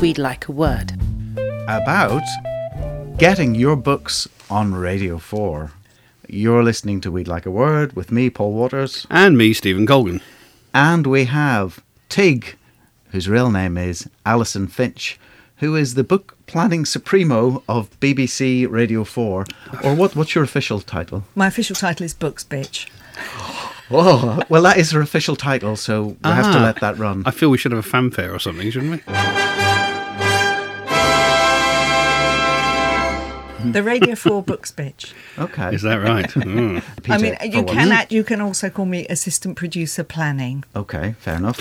We'd Like a Word. about getting your books on Radio 4. You're listening to We'd Like a Word with me, Paul Waters, And me, Stevyn Colgan. and we have Tig, whose real name is Alison Finch, who is the book planning supremo of BBC Radio 4. Or what, what's your official title? My official title is Books Bitch. Oh, well, that is her official title, so we have to Ah. let that run. I feel we should have a fanfare or something, shouldn't we? The Radio 4 Books Bitch. Okay. Is that right? Mm. Peter, I mean, you can act, you can also call me assistant producer planning. Okay, fair enough.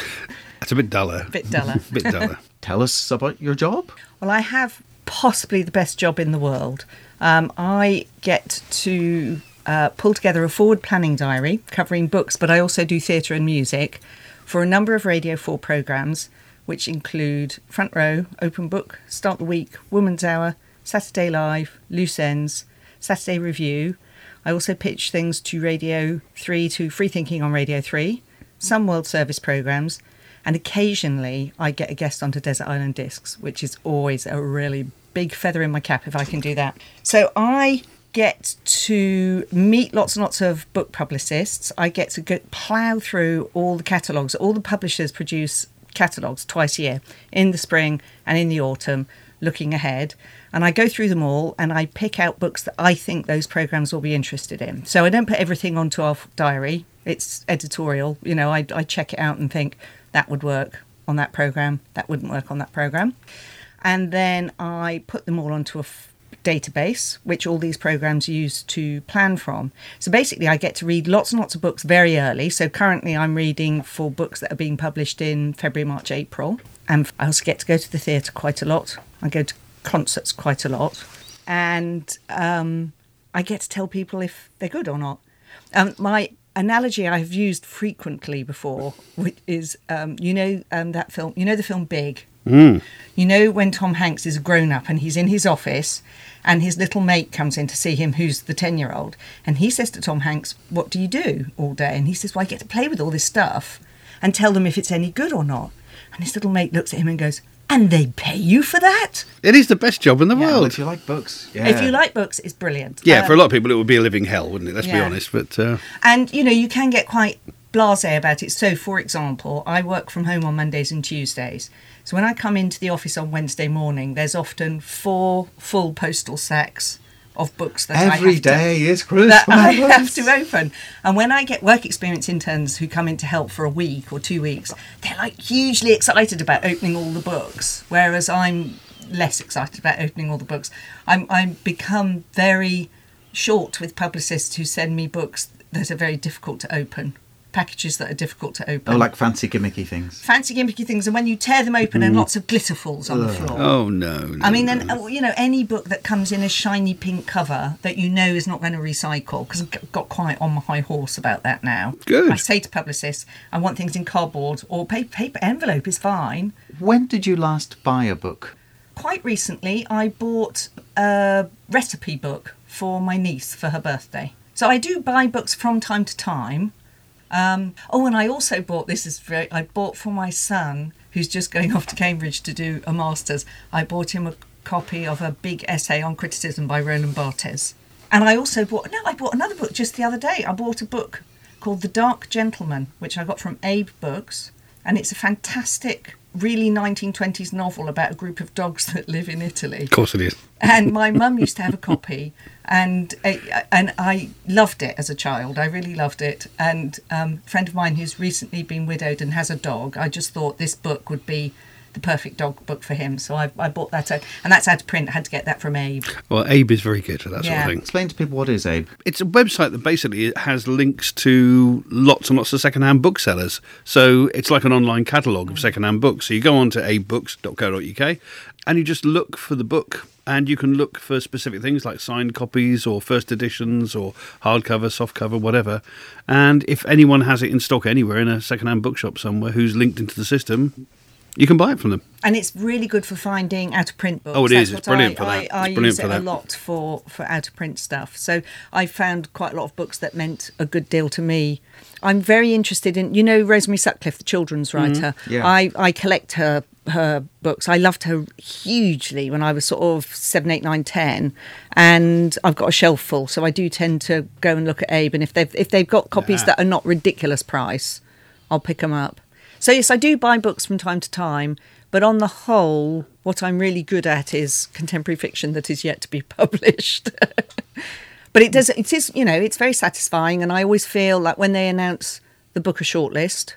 That's a bit duller. Bit duller. bit duller. Tell us about your job. Well, I have possibly the best job in the world. Um, I get to uh, pull together a forward planning diary covering books, but I also do theatre and music for a number of Radio 4 programmes, which include Front Row, Open Book, Start the Week, Woman's Hour, Saturday Live, Loose Ends, Saturday Review. I also pitch things to Radio 3, to Free Thinking on Radio 3, some World Service programmes, and occasionally I get a guest onto Desert Island Discs, which is always a really big feather in my cap if I can do that. So I get to meet lots and lots of book publicists. I get to go, plough through all the catalogues. All the publishers produce catalogues twice a year, in the spring and in the autumn, looking ahead. And I go through them all and I pick out books that I think those programs will be interested in. So I don't put everything onto our diary. It's editorial. You know, I, I check it out and think that would work on that program, that wouldn't work on that program. And then I put them all onto a f- database, which all these programs use to plan from. So basically, I get to read lots and lots of books very early. So currently, I'm reading for books that are being published in February, March, April. And I also get to go to the theatre quite a lot. I go to concerts quite a lot. And um, I get to tell people if they're good or not. Um, my analogy I've used frequently before which is, um, you know, um, that film, you know, the film Big. You know, when Tom Hanks is a grown up and he's in his office and his little mate comes in to see him, who's the 10 year old, and he says to Tom Hanks, What do you do all day? And he says, Well, I get to play with all this stuff and tell them if it's any good or not. And his little mate looks at him and goes, And they pay you for that? It is the best job in the Well, world. if you like books. Yeah. If you like books, it's brilliant. Yeah, Um, for a lot of people, it would be a living hell, wouldn't it? Let's be honest. But uh, And you know, you can get quite blasé about it. So, for example, I work from home on Mondays and Tuesdays. So when I come into the office on Wednesday morning, there's often four full postal sacks of books that I Every have to- is Christmas. that I have to open. And when I get work experience interns who come in to help for a week or two weeks, they're like hugely excited about opening all the books, whereas I'm less excited about opening all the books. I'm I'm become very short with publicists who send me books that are very difficult to open, packages that are difficult to open. Oh, like fancy gimmicky things. fancy gimmicky things, and when you tear them open and lots of glitter falls on the floor. oh no, no I mean, no. then uh, you know any book that comes in a shiny pink cover that you know is not going to recycle because I've got quite on my high horse about that now. Good. I say to publicists, I want things in cardboard or paper, paper envelope is fine. When did you last buy a book? Quite recently, I bought a recipe book for my niece for her birthday. So I do buy books from time to time. Um, oh, and I also bought this is very. I bought for my son who's just going off to Cambridge to do a masters. I bought him a copy of a big essay on criticism by Roland Barthes, and I also bought. No, I bought another book just the other day. I bought a book called The Dark Gentleman, which I got from Abe Books, and it's a fantastic, really 1920s novel about a group of dogs that live in Italy. Of course it is. and my mum used to have a copy and uh, and I loved it as a child. I really loved it. And um, a friend of mine who's recently been widowed and has a dog I just thought this book would be the perfect dog book for him so I, I bought that out and that's out of print I had to get that from Abe Well, Abe is very good at that sort of thing. Explain to people what is Abe. It's a website that basically has links to lots and lots of second-hand booksellers. So it's like an online catalogue of second-hand books. So you go on to abebooks.co.uk and you just look for the book and you can look for specific things like signed copies or first editions or hardcover, softcover, whatever. And if anyone has it in stock anywhere in a second-hand bookshop somewhere who's linked into the system, you can buy it from them. and it's really good for finding out of print books. Oh, it That's is. It's brilliant I, for that. I, It's I brilliant use for it a lot for for out of print stuff. So I found quite a lot of books that meant a good deal to me. I'm very interested in, you know, Rosemary Sutcliff, the children's mm-hmm. writer. Yeah. I I collect her her books. I loved her hugely when I was sort of seven, eight, nine, ten, and I've got a shelf full, so I do tend to go and look at Abe. And if they've if they've got copies Yeah. that are not ridiculous price, I'll pick them up. So yes, I do buy books from time to time, but on the whole, what I'm really good at is contemporary fiction that is yet to be published. but it does it is you know it's very satisfying, and I always feel like when they announce the Booker shortlist,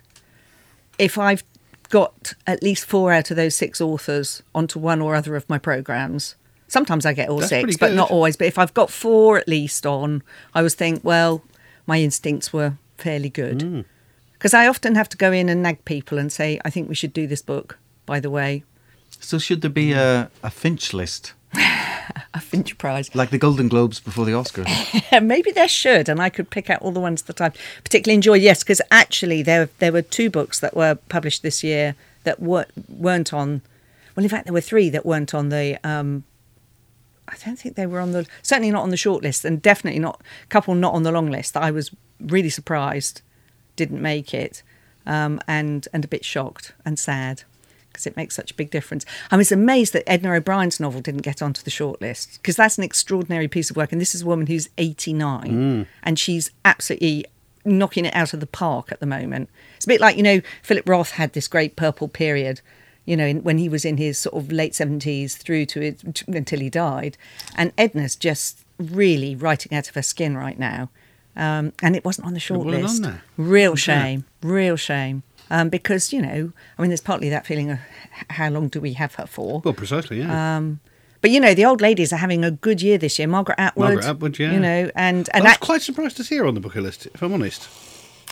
if I've got at least four out of those six authors onto one or other of my programs. Sometimes I get all That's six, but not always. But if I've got four at least on, I always think, well, my instincts were fairly good. Hmm. Because I often have to go in and nag people and say, I think we should do this book, by the way. So should there be a, a Finch list, A Finch Prize. like the Golden Globes before the Oscars? Maybe there should, and I could pick out all the ones that I particularly enjoy. Yes, because actually there there were two books that were published this year that were, weren't on. Well, in fact, there were three that weren't on the. Um, I don't think they were on the certainly not on the short list, and definitely not a couple not on the long list. That I was really surprised didn't make it, um, and and a bit shocked and sad because it makes such a big difference. I was amazed that Edna O'Brien's novel didn't get onto the shortlist because that's an extraordinary piece of work. And this is a woman who's 89 and she's absolutely knocking it out of the park at the moment. It's a bit like, you know, Philip Roth had this great purple period, you know, in, when he was in his sort of late 70s through to it until he died. And Edna's just really writing out of her skin right now. Um, and it wasn't on the short list. Real Yeah. shame, real shame. Um, because you know, I mean, there's partly that feeling of how long do we have her for? Well, precisely, yeah. Um, but you know, the old ladies are having a good year this year. Margaret Atwood, Margaret Atwood, yeah. You know, and I was quite surprised to see her on the Booker list, if I'm honest.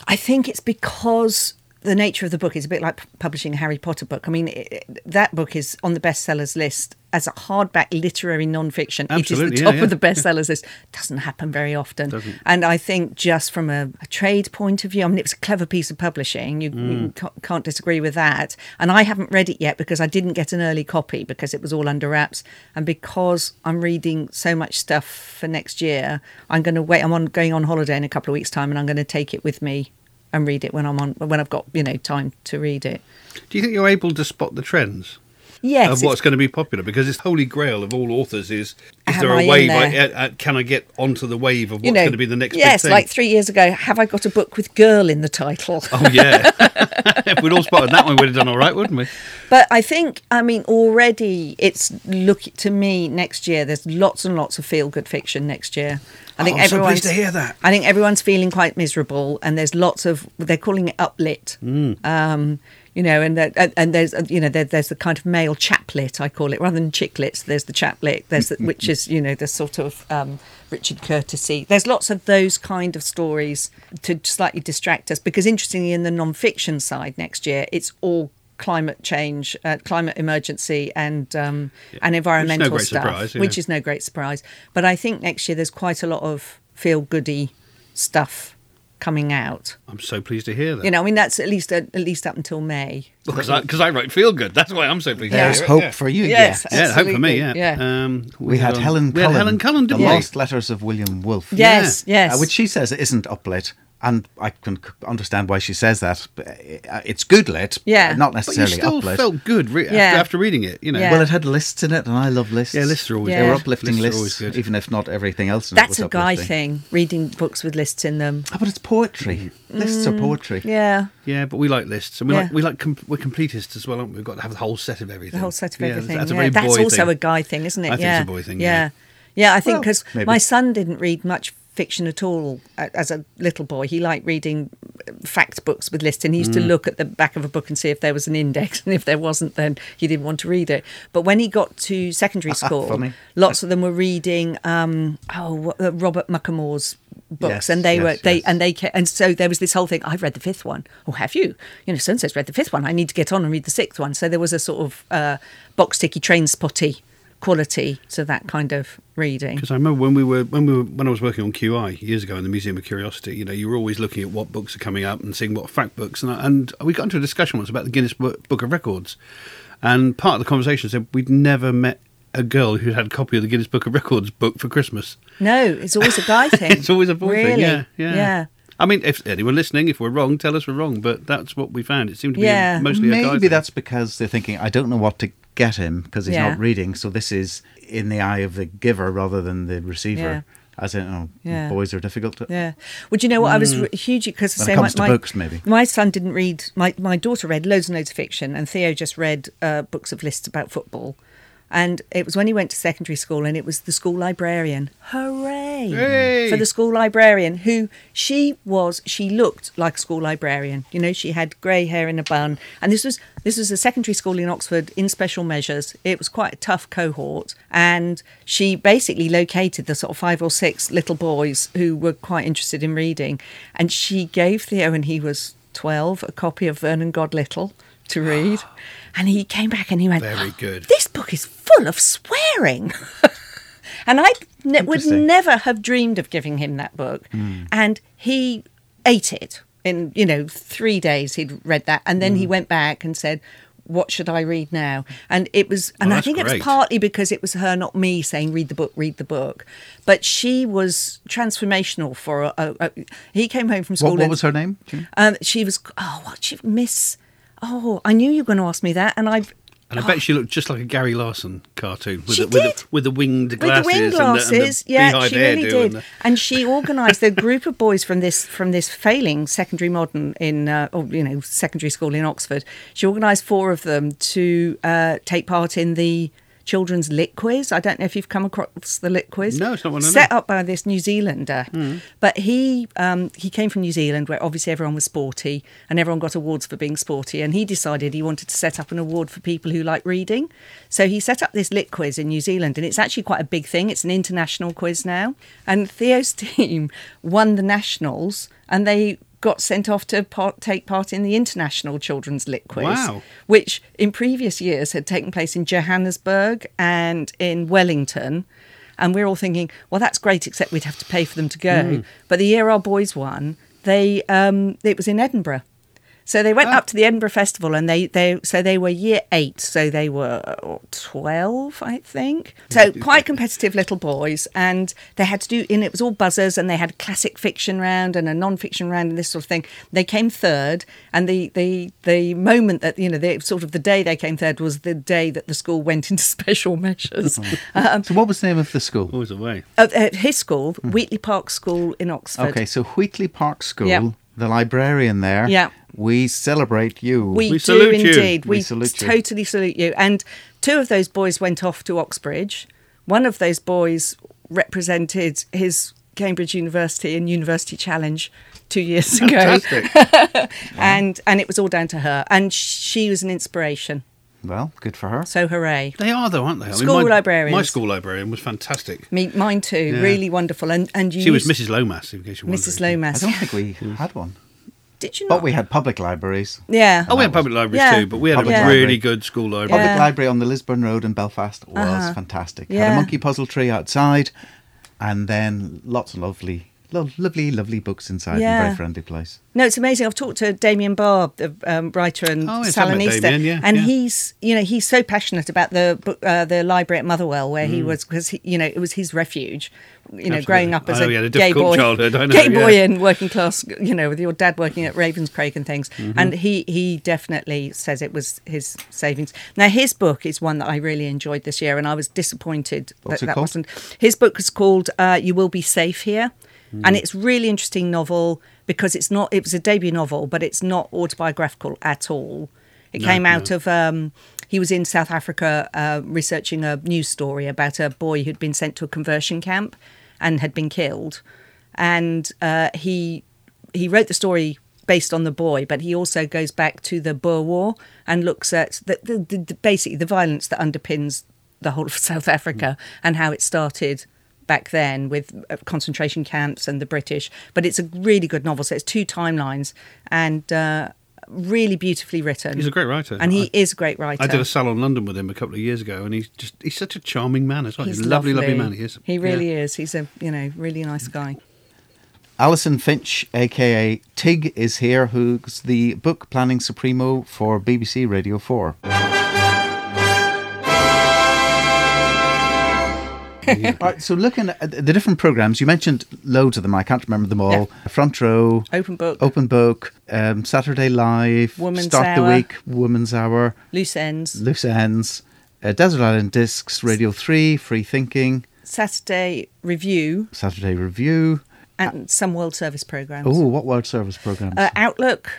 I think it's because the nature of the book is a bit like publishing a Harry Potter book. I mean, it, that book is on the bestsellers list as a hardback literary non-fiction. it is Absolutely, the yeah, top yeah. of the bestsellers list. Doesn't happen very often. Doesn't. And I think just from a, a trade point of view, I mean, it was a clever piece of publishing. You, Mm. you ca- can't disagree with that. And I haven't read it yet because I didn't get an early copy because it was all under wraps, and because I'm reading so much stuff for next year, I'm going to wait. I'm on going on holiday in a couple of weeks' time, and I'm going to take it with me and read it when I'm on when I've got you know time to read it. Do you think you're able to spot the trends Yes, of what's going to be popular? Because this holy grail of all authors is: is there I a wave? I, there? uh, uh, can I get onto the wave of what's you know, going to be the next yes, big thing? like three years ago, have I got a book with "girl" in the title? oh yeah, if we'd all spotted that one, we'd have done all right, wouldn't we? But I think, I mean, already it's look to me next year. There's lots and lots of feel good fiction next year. I think Oh, I'm so everyone's pleased to hear that. I think everyone's feeling quite miserable, and there's lots of they're calling it uplit. Mm. Um, you know, and that, and- there's you know there, there's the kind of male chaplet I call it rather than chicklets. There's the chaplet, There's the, which is you know the sort of um, Richard Courtesy. There's lots of those kind of stories to slightly distract us because interestingly in the non-fiction side next year it's all climate change, uh, climate emergency, and um, and environmental great stuff, surprise, yeah. which is no great surprise. But I think next year there's quite a lot of feel goody stuff coming out. I'm so pleased to hear that. You know, I mean that's at least at least up until May. because I, 'cause I write feel good. That's why I'm so pleased. Yeah. to There's hear it, hope yeah. for you. Yes. yeah. Yeah, hope for me. Yeah. yeah. Um, We had Helen We had Helen Cullen, The we? Lost Letters of William Woolf. Yes, Yeah. yes. Uh, which she says isn't uplit. And I can understand why she says that. Uh, it's good lit, Yeah. not But you necessarily still uplit. felt good re- Yeah. after, after reading it, you know. Yeah. Well, it had lists in it, and I love lists. Yeah, lists are always Yeah. They were uplifting Lists lists, good. even if not everything else. In That's it was a guy uplifting. thing, reading books with lists in them. Ah, but it's poetry. Lists are poetry. Yeah, Yeah, but we like lists, and we Yeah. like we like com- we're completists as well, aren't we? We've got to have the whole set of everything. the whole set of Yeah, everything. That's a yeah. very That's boy also thing. a guy thing, isn't it? I think yeah. it's a boy thing, Yeah, yeah. yeah. I think because maybe. my son didn't read much fiction at all as a little boy. He liked reading fact books with lists, and he used Mm. to look at the back of a book and see if there was an index, and if there wasn't, then he didn't want to read it. But when he got to secondary school, lots of them were reading um, oh uh, Robert Muchamore's books, Yes, and they yes, were they yes. and they and so there was this whole thing. I've read the fifth one. Oh, have you? You know, so and so's read the fifth one. I need to get on and read the sixth one. So there was a sort of uh, box ticky, train spotty quality to that kind of reading. Because I remember when we were when we were when I was working on QI years ago in the Museum of Curiosity. You know, you were always looking at what books are coming up and seeing what fact books, and I, and we got into a discussion once about the Guinness Book of Records, and part of the conversation said we'd never met a girl who had a copy of the Guinness Book of Records book for Christmas. No, it's always a guy thing. It's always a boy thing, really? yeah, yeah. I mean, if anyone listening, if we're wrong, tell us we're wrong. But that's what we found. It seemed to be Yeah. a, mostly a guy thing. Maybe thing. that's because they're thinking, I don't know what to get him because he's Yeah. not reading. So this is in the eye of the giver rather than the receiver. Yeah. As in, oh, Yeah. boys are difficult to. Yeah. Would you know what? I was re- hugely because it say my, my, books, maybe. my son didn't read. My my daughter read loads and loads of fiction, and Theo just read uh, books of lists about football. And it was when he went to secondary school, and it was the school librarian. Hooray Hey! for the school librarian, who she was. She looked like a school librarian. You know, she had grey hair in a bun, and this was this was a secondary school in Oxford in special measures. It was quite a tough cohort, and she basically located the sort of five or six little boys who were quite interested in reading, and she gave Theo, when he was twelve, a copy of Vernon God Little to read, and he came back and he went, Very good. This book is full of swearing. and I ne- would never have dreamed of giving him that book. And he ate it in, you know, three days he'd read that. And then he went back and said, what should I read now? And it was, and I think it was partly because it was her, not me, saying, read the book, read the book. But she was transformational for a, a, a- he came home from school. What, what was her name? Do you know? Um, she was, oh, what, she, Miss, oh, I knew you were going to ask me that. And I've And I bet she looked just like a Gary Larson cartoon with She the, with, did. the, with the winged glasses. with glasses, the wing and the- glasses, and the, yeah, she really did. And the, And she organised a group of boys from this from this failing secondary modern in, uh, or you know, secondary school in Oxford. She organised four of them to uh, take part in the children's lit quiz. I don't know if you've come across the lit quiz. No, it's not one I Set up by this New Zealander, but he um, he came from New Zealand, where obviously everyone was sporty and everyone got awards for being sporty. And he decided he wanted to set up an award for people who like reading. So he set up this lit quiz in New Zealand, and it's actually quite a big thing. It's an international quiz now. And Theo's team won the nationals, and they got sent off to part, take part in the international children's lit quiz Wow. which in previous years had taken place in Johannesburg and in Wellington. And we're all thinking, well, that's great, except we'd have to pay for them to go. But the year our boys won, they um, it was in Edinburgh. So they went up to the Edinburgh Festival, and they, they so they were year eight, so they were uh, twelve, I think. So quite competitive little boys, and they had to do. And it was all buzzers, and they had a classic fiction round and a non-fiction round, and this sort of thing. They came third, and the the the moment that you know, the sort of the day they came third was the day that the school went into special measures. um, So what was the name of the school? always away. at, at his school, Wheatley Park School in Oxford. Okay, so Wheatley Park School, Yeah. the librarian there. Yeah. We celebrate you. We, We do salute you. indeed. We We, salute you. totally salute you. And two of those boys went off to Oxbridge. One of those boys represented his Cambridge University and University Challenge two years ago, Fantastic. and and it was all down to her. And she was an inspiration. well, good for her. So hooray! they are, though, aren't they? I School my, librarians. My school librarian was fantastic. Me, mine too. Yeah. Really wonderful. And and you She was Mrs. Lomas, in case you're wondering. Mrs. I don't think we had one. Did you not? But we had public libraries. Yeah. Oh, we had public libraries Yeah. too, but we had Public a library. really good school library. Public Yeah. library on the Lisburn Road in Belfast was Uh-huh. fantastic. Had a monkey puzzle tree outside, and then lots of lovely, lo- lovely, lovely books inside. Yeah. A very friendly place. No, it's amazing. I've talked to Damien Barr, the um, writer and Oh, yes, I've met Salinista, Damien, yeah, and yeah. he's you know he's so passionate about the book, uh, the library at Motherwell where Mm. he was because you know it was his refuge. You know, growing up as Oh, a he had a gay boy, childhood, I know, gay boy in working class, you know, with your dad working at Ravenscraig and things, Mm-hmm. and he he definitely says it was his savings. Now his book is one that I really enjoyed this year, and I was disappointed What's that that called? wasn't. His book is called uh, "You Will Be Safe Here," Hmm. and it's really interesting novel because it's not. It was a debut novel, but it's not autobiographical at all. It No, came no. out of. Um, he was in South Africa uh, researching a news story about a boy who'd been sent to a conversion camp and had been killed, and uh, he he wrote the story based on the boy, but he also goes back to the Boer War and looks at the, the, the, the basically the violence that underpins the whole of South Africa and how it started back then with uh, concentration camps and the British. But it's a really good novel. So it's two timelines and uh, really beautifully written. He's a great writer. and he I, is a great writer. I did a salon in London with him a couple of years ago, and he's just he's such a charming man as well. He's, He's a lovely, lovely, man. He is. He really Yeah. is. He's a you know really nice guy. Alison Finch, aka Tig, is here, who's the book planning supremo for BBC Radio 4. Yeah. All right, so looking at the different programs, you mentioned loads of them. I can't remember them all. Yeah. Front row, Open book, open book, um, Saturday live, Woman's start the week, woman's hour, loose ends, loose ends, uh, Desert Island Discs, Radio Three, Free Thinking, Saturday review, Saturday Review. and some World Service programs. Oh, what World Service programs? Uh, Outlook,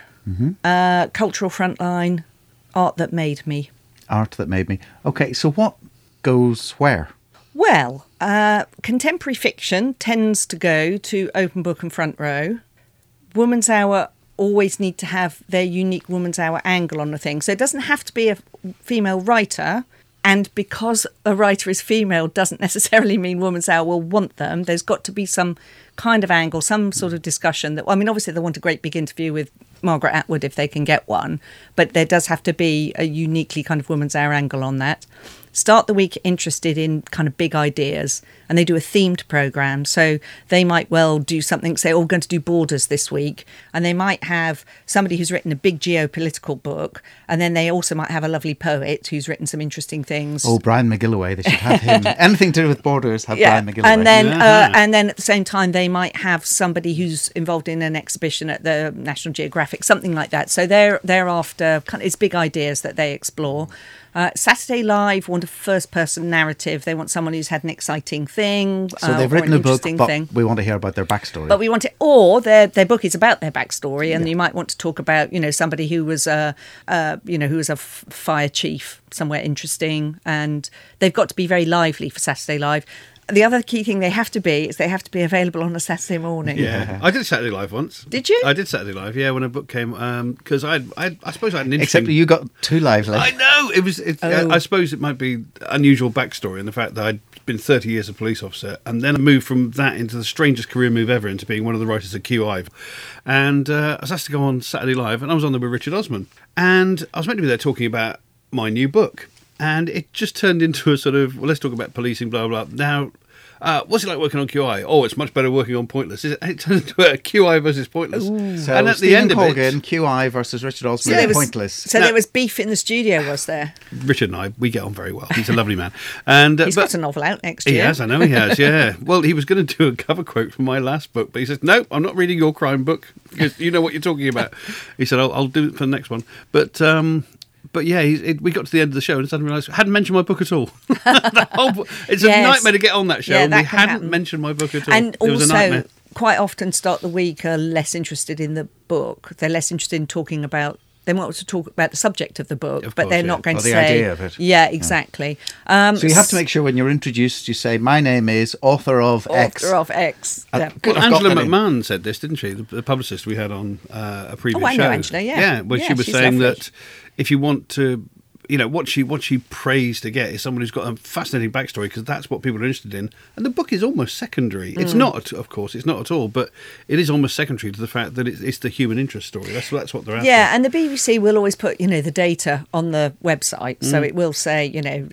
uh, Cultural Frontline, Art That Made Me. Art that made me. Okay, so what goes where? Well, uh, contemporary fiction tends to go to Open Book and Front Row. Woman's Hour always need to have their unique Woman's Hour angle on the thing. So it doesn't have to be a female writer. And because a writer is female doesn't necessarily mean Woman's Hour will want them. There's got to be some kind of angle, some sort of discussion that, I mean, obviously they want a great big interview with Margaret Atwood if they can get one, but there does have to be a uniquely kind of Woman's Hour angle on that. Start the week interested in kind of big ideas, and they do a themed program. So they might well do something, say, oh, we're going to do borders this week, and they might have somebody who's written a big geopolitical book, and then they also might have a lovely poet who's written some interesting things. Oh, Brian McGilloway. They should have him. Anything to do with borders, have Brian McGilloway. And then, Yeah. uh, and then at the same time, they might have somebody who's involved in an exhibition at the National Geographic, something like that. So they're they're after kind of, it's big ideas that they explore. Uh, Saturday Live want a first-person narrative. They want someone who's had an exciting thing. So uh, they've written a book, but thing. we want to hear about their backstory. But we want it, or their their book is about their backstory, and you might want to talk about, you know, somebody who was a, uh, you know, who was a f- fire chief somewhere interesting, and they've got to be very lively for Saturday Live. The other key thing they have to be is they have to be available on a Saturday morning. Yeah, I did Saturday Live once. Did you? I did Saturday Live. Yeah, when a book came, because I, I, I suppose I had an interesting. Except you got too lively. I know it was. It, Oh. I suppose it might be unusual backstory in the fact that I'd been 30 years a police officer, and then I moved from that into the strangest career move ever into being one of the writers at QI. And uh, I was asked to go on Saturday Live, and I was on there with Richard Osman, and I was meant to be there talking about my new book, and it just turned into a sort of well, let's talk about policing, blah blah. blah. Now. Uh, what's it like working on QI? Oh, it's much better working on Pointless. It it turned into a QI versus Pointless. So and at the Stevyn end of Colgan, it, QI versus Richard So Osman, there was, pointless. So No. there was beef in the studio, was there? Richard and I, we get on very well. He's a lovely man, and uh, He's but- got a novel out next He year. has, I know he has, yeah. well, he was going to do a cover quote from my last book, but he says, No, I'm not reading your crime book because you know what you're talking about. He said, I'll, I'll do it for the next one. But, um, but yeah, it, we got to the end of the show and suddenly realised I hadn't mentioned my book at all. Whole it's Yes. a nightmare to get on that show, Yeah, and that we hadn't happen. mentioned my book at all. and it also quite often start the week are less interested in the book they're less interested in talking about they want to talk about the subject of the book Of but course, they're yeah. not going Or to the say idea of it. yeah exactly um so you have to make sure when you're introduced, you say, "My name is author of X." author of x Uh, yeah. good. Well, Angela the name. McMahon said this, didn't she? The, the publicist we had on uh, a previous Oh, I show. know Angela, yeah. yeah. Where she was saying lovely. that if you want to, you know, what she what she prays to get is someone who's got a fascinating backstory because that's what people are interested in. And the book is almost secondary. Mm. It's not, of course, it's not at all, but it is almost secondary to the fact that it's, it's the human interest story. That's that's what they're after. yeah, and the BBC will always put, you know, the data on the website. Mm. So it will say, you know,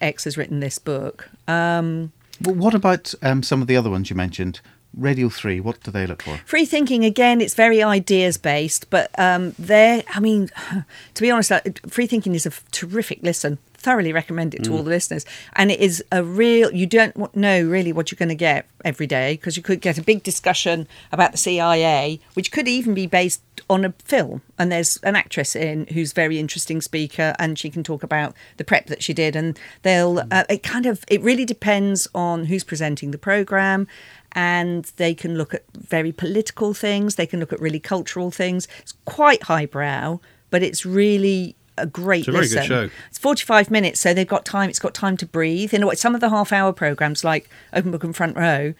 X has written this book. Um, Well, what about um, some of the other ones you mentioned? Radio Three. What do they look for? Free thinking again, it's very ideas based, but um, there, I mean, to be honest, free thinking is a terrific listen. Thoroughly recommend it to all the listeners, and it is a real. You don't know really what you're going to get every day because you could get a big discussion about the CIA, which could even be based on a film. And there's an actress in who's very interesting speaker, and she can talk about the prep that she did. And they'll. Uh, it kind of. It really depends on who's presenting the program and they can look at very political things. They can look at really cultural things. It's quite highbrow, but it's really a great It's a very good show. It's 45 minutes, so they've got time. It's got time to breathe. You know what? Some of the half-hour programs, like Open Book and Front Row,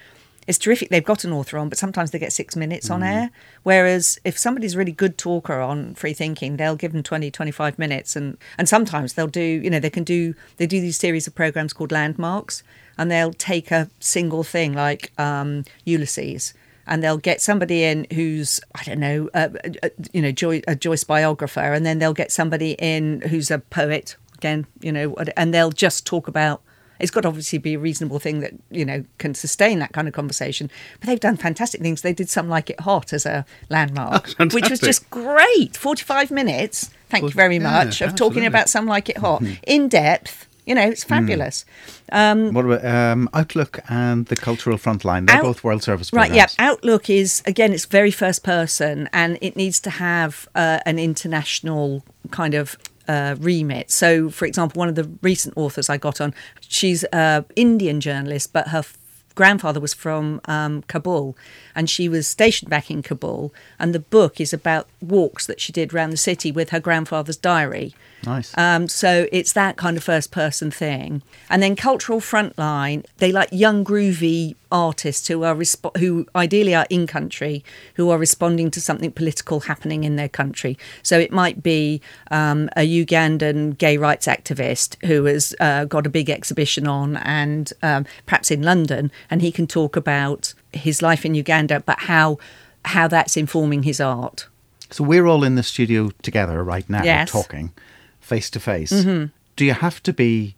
it's terrific. They've got an author on, but sometimes they get six minutes on mm. air. Whereas if somebody's a really good talker on free thinking, they'll give them 20, 25 minutes. And, and sometimes they'll do, you know, they can do, they do these series of programs called landmarks and they'll take a single thing like um, Ulysses and they'll get somebody in who's I don't know, uh, uh, you know, Joy, a Joyce biographer, and then they'll get somebody in who's a poet again, you know, and they'll just talk about. It's got to obviously be a reasonable thing that you know can sustain that kind of conversation. But they've done fantastic things. They did some like it hot as a landmark, Oh, which was just great. Forty-five minutes. Thank you very yeah, much of talking about some like it hot in depth You know, it's fabulous. Um what about um, Outlook and the Cultural Frontline? They're Out- both World Service Right, programs. yeah. Outlook is again, it's very first person, and it needs to have uh, an international kind of uh, remit. So, for example, one of the recent authors I got on, she's a Indian journalist, but her f- grandfather was from um, Kabul, and she was stationed back in Kabul. And the book is about walks that she did around the city with her grandfather's diary. Nice. Um, so it's that kind of first person thing. And then cultural frontline, they like young groovy artists who are resp- who ideally are in country, who are responding to something political happening in their country. So it might be um, a Ugandan gay rights activist who has uh, got a big exhibition on, and um, perhaps in London, and he can talk about his life in Uganda, but how how that's informing his art. So we're all in the studio together right now, Yes. talking face to face. Mm-hmm. Do you have to be?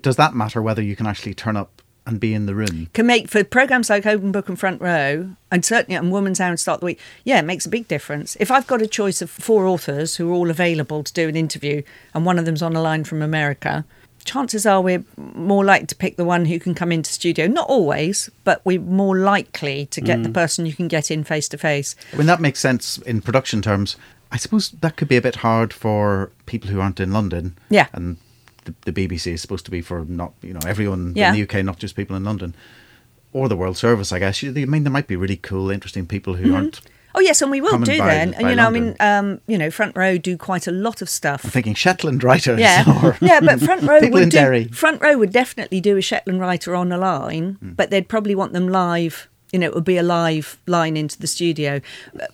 Does that matter whether you can actually turn up and be in the room? can make for programs like Open Book and Front Row, and certainly on Woman's Hour and Start the Week. Yeah, it makes a big difference. If I've got a choice of four authors who are all available to do an interview, and one of them's on a line from America, chances are we're more likely to pick the one who can come into studio. Not always, but we're more likely to get the mm. person you can get in face to face. I mean, that makes sense in production terms. I suppose that could be a bit hard for people who aren't in London. Yeah. And the, the BBC is supposed to be for not, you know, everyone Yeah. in the UK, not just people in London. Or the World Service, I guess. You- I mean, there might be really cool, interesting people who mm-hmm. aren't. Oh yes, and we will do then. by And you know, I mean, um, you know, Front Row do quite a lot of stuff. I'm thinking Shetland writers. Yeah, or yeah, but front row would do, Derry. front row would definitely do a Shetland writer on a line, but they'd probably want them live. You know, it would be a live line into the studio.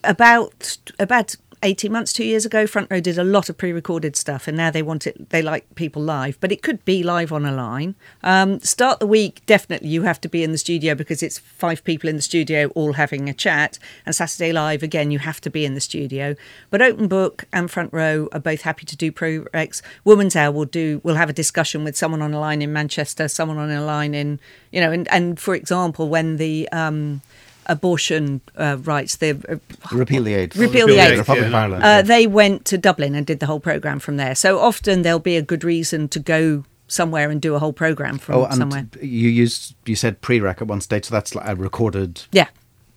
About about eighteen months, two years ago, front row did a lot of pre-recorded stuff, and now they want it. They like people live, but it could be live on a line. Um, start the week definitely. You have to be in the studio because it's five people in the studio all having a chat. And Saturday live again, you have to be in the studio. But open book and front row are both happy to do pro recs. Woman's Hour will do. We'll have a discussion with someone on a line in Manchester, someone on a line in you know, and and for example, when the um, abortion uh, rights, the uh, Repeal the Eighth. Repeal the Eighth. Republic of Ireland. uh, they went to Dublin and did the whole program from there. So often there'll be a good reason to go somewhere and do a whole program from Oh, and somewhere. you used you said pre-rec at one stage, so that's like a recorded Yeah.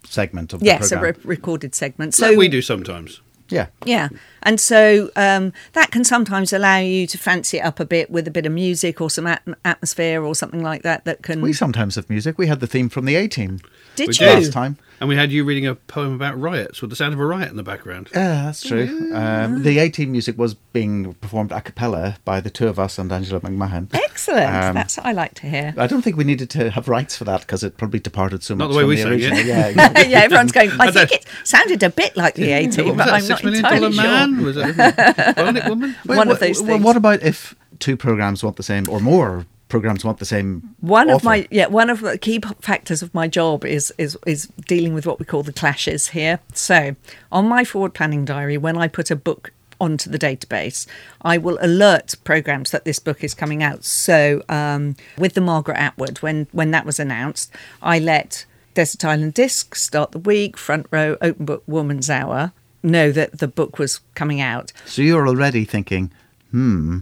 segment of the programme. Yes, a re- recorded segment. So So we do sometimes. Yeah, Yeah, and so um, that can sometimes allow you to fancy it up a bit with a bit of music or some at- atmosphere or something like that. That can. we sometimes have music. We had the theme from the A Team did we you? did. last time. And we had you reading a poem about riots with the sound of a riot in the background. Yeah, that's true. Um, the A Team music was being performed a cappella by the two of us and Angela McMahon. Excellent. Um, That's what I like to hear. I don't think we needed to have rights for that because it probably departed so Not much the way from we the sang it. Yeah, exactly. yeah, everyone's going. I I think it sounded a bit like the A What team, was but that? I'm Six not million entirely dollar sure. man? Was it Bionic woman? Wait, One of those things. What about if two programs want the same or more programs want the same? One of my yeah, one of the key factors of my job is is is dealing with what we call the clashes here. So, on my forward planning diary, when I put a book onto the database, I will alert programs that this book is coming out. So, um, with the Margaret Atwood, when when that was announced, I let Desert Island Disc start the week, front row, open book, Woman's Hour know that the book was coming out. So you're already thinking, hmm,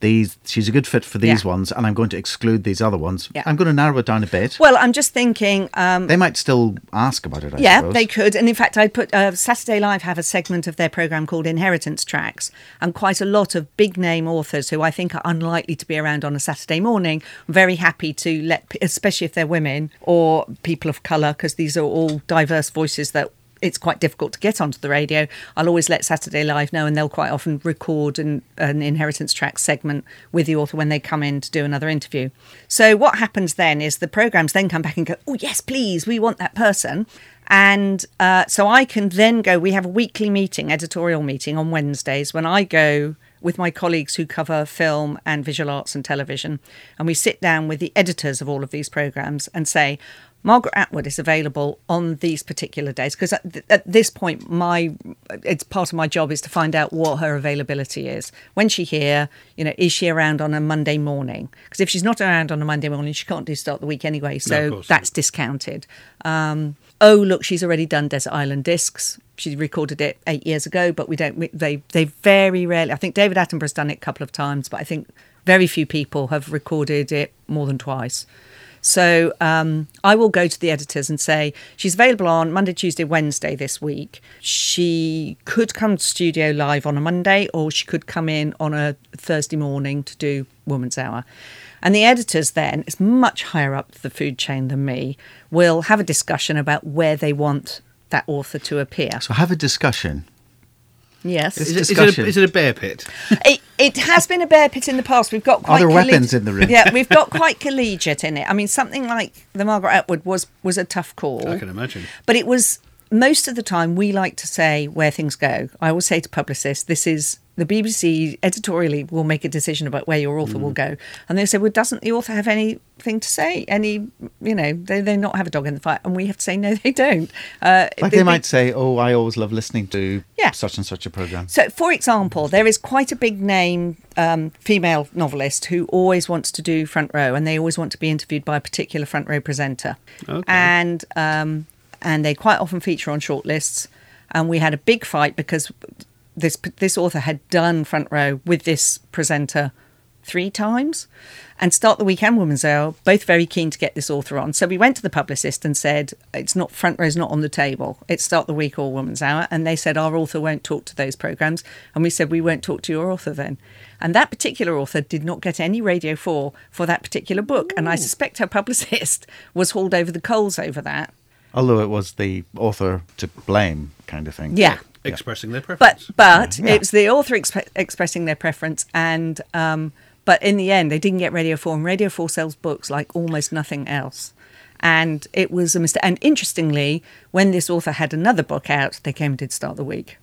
these she's a good fit for these. Yeah. ones, and I'm going to exclude these other ones. Yeah. I'm going to narrow it down a bit. Well, I'm just thinking. Um, they might still ask about it. I yeah, suppose. they could. And in fact, I put uh, Saturday Live have a segment of their program called Inheritance Tracks, and quite a lot of big name authors who I think are unlikely to be around on a Saturday morning. I'm very happy to let, especially if they're women or people of colour, because these are all diverse voices that. It's quite difficult to get onto the radio. I'll always let Saturday Live know, and they'll quite often record an, an inheritance track segment with the author when they come in to do another interview. So, what happens then is the programs then come back and go, Oh, yes, please, we want that person. And uh, so I can then go, we have a weekly meeting, editorial meeting on Wednesdays when I go with my colleagues who cover film and visual arts and television. And we sit down with the editors of all of these programs and say, Margaret Atwood is available on these particular days because at, th- at this point, my it's part of my job is to find out what her availability is. When she here, you know, is she around on a Monday morning? Because if she's not around on a Monday morning, she can't do start the week anyway. So course. that's discounted. Um, oh, look, she's already done Desert Island Discs. She recorded it eight years ago, but we don't. we- They they very rarely. I think David Attenborough's done it a couple of times, but I think Very few people have recorded it more than twice. So um, I will go to the editors and say she's available on Monday, Tuesday, Wednesday this week. She could come to studio live on a Monday, or she could come in on a Thursday morning to do Woman's Hour. And the editors then, it's much higher up the food chain than me, will have a discussion about where they want that author to appear. So have a discussion. Yes. Is it, is, it a, is it a bear pit? It, it has been a bear pit in the past. We've got quite there colleg- weapons in the room? Yeah, we've got quite collegiate in it. I mean, something like the Margaret Atwood was was a tough call. I can imagine. But it was most of the time we like to say where things go. I always say to publicists, this is the BBC editorially will make a decision about where your author will go. And they say, well, doesn't the author have anything to say? Any, you know, they, they not have a dog in the fight. And we have to say, no, they don't. Uh, Like the- they might say, "Oh, I always love listening to Yeah. such and such a program." So, for example, there is quite a big name um, female novelist who always wants to do front row, and they always want to be interviewed by a particular front row presenter. Okay. And um, and they quite often feature on shortlists. And we had a big fight because this this author had done front row with this presenter three times. And start the weekend women's hour both very keen to get this author on. So we went to the publicist and said it's not front row's not on the table. It's start the week or women's hour. And they said our author won't talk to those programs. And we said we won't talk to your author then. And that particular author did not get any radio 4 for that particular book. And i suspect her publicist was hauled over the coals over that. Although it was the author to blame, kind of thing. yeah Expressing their preference. but Yeah. it was the author exp- expressing their preference and um but in the end they didn't get radio 4 and radio 4 sells books like almost nothing else and it was a mistake and interestingly when this author had another book out they came and did start the week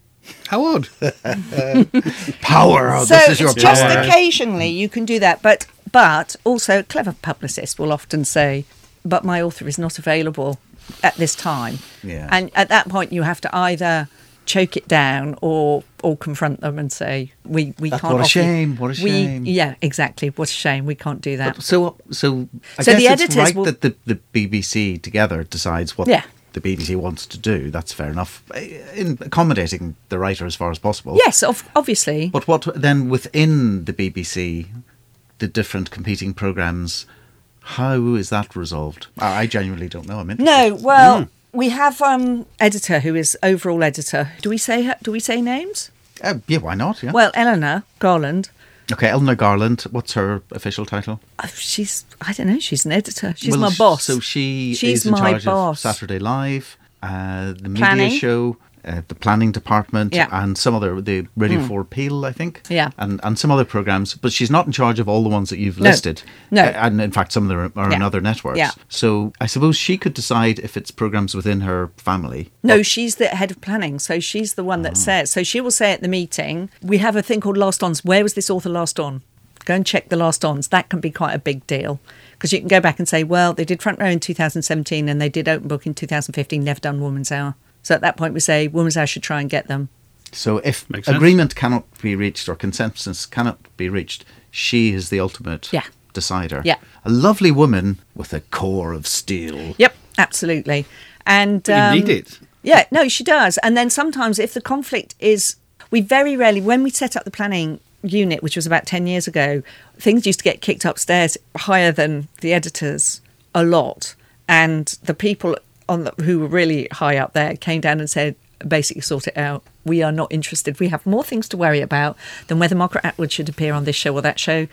How odd. Power. Oh, so this is your it's just power. occasionally you can do that but but also clever publicists will often say but my author is not available at this time Yeah. and at that point you have to either choke it down or or confront them and say we we That's can't what a offer you- shame, what a we- shame. yeah exactly what a shame we can't do that So, so I So guess the it's editors right will- that the, the BBC together decides what Yeah. the BBC wants to do. That's fair enough. Eh, in accommodating the writer as far as possible. yes of, obviously But what then within the BBC, the different competing programs, how is that resolved? I genuinely don't know. I'm interested. no well hmm. We have um editor who is overall editor do we say her, do we say names Uh, yeah, why not? Yeah. well eleanor garland okay, Eleanor Garland. What's her official title? uh, she's i don't know she's an editor she's Well, my boss So she she's is in my charge boss of Saturday Live, uh, the Planning. media show, uh, the planning department, Yeah. and some other the Radio Four Peel, I think. Yeah. and and some other programs. But she's not in charge of all the ones that you've No. listed. No. Uh, and in fact, some of them are, are Yeah. on other networks. Yeah. So I suppose she could decide if it's programs within her family. No, she's the head of planning, so she's the one that says. So she will say at the meeting, "We have a thing called last ons. Where was this author last on? Go and check the last ons. That can be quite a big deal because you can go back and say, well, they did front row in 2017 and they did open book in 2015. Never done Woman's Hour. So at that point, we say Woman's Hour should try and get them. So if Makes sense. agreement cannot be reached or consensus cannot be reached, she is the ultimate Yeah. decider. Yeah. A lovely woman with a core of steel. Yep, absolutely. And But um, you need it. Yeah, no, she does. And then sometimes if the conflict is, we very rarely, when we set up the planning unit, which was about 10 years ago, things used to get kicked upstairs higher than the editors a lot. And the people on the, who were really high up there came down and said, basically sort it out. We are not interested. We have more things to worry about than whether Margaret Atwood should appear on this show or that show.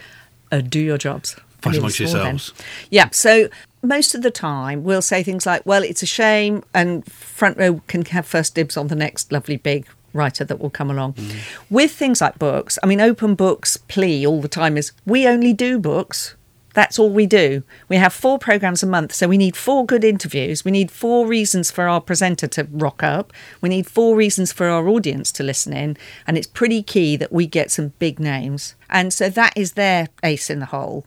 Uh, do your jobs. Fight amongst was all them. yourselves. Yeah. So most of the time, we'll say things like, well, it's a shame, and front row can have first dibs on the next lovely big writer that will come along. With things like books, I mean, Open Books' plea all the time is we only do books. That's all we do. We have four programs a month, so we need four good interviews. We need four reasons for our presenter to rock up. We need four reasons for our audience to listen in. And it's pretty key that we get some big names. And so that is their ace in the hole.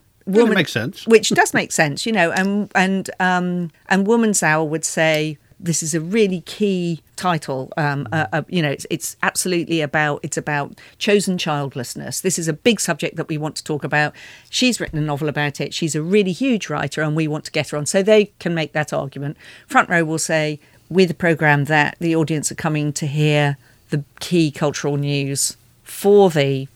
It makes sense. Which does make sense, you know, and and um and Woman's Hour would say this is a really key title. Um, uh, uh, you know, it's, it's absolutely about it's about chosen childlessness. This is a big subject that we want to talk about. She's written a novel about it. She's a really huge writer, and we want to get her on. So they can make that argument. Front row will say we're the program that the audience are coming to hear the key cultural news for the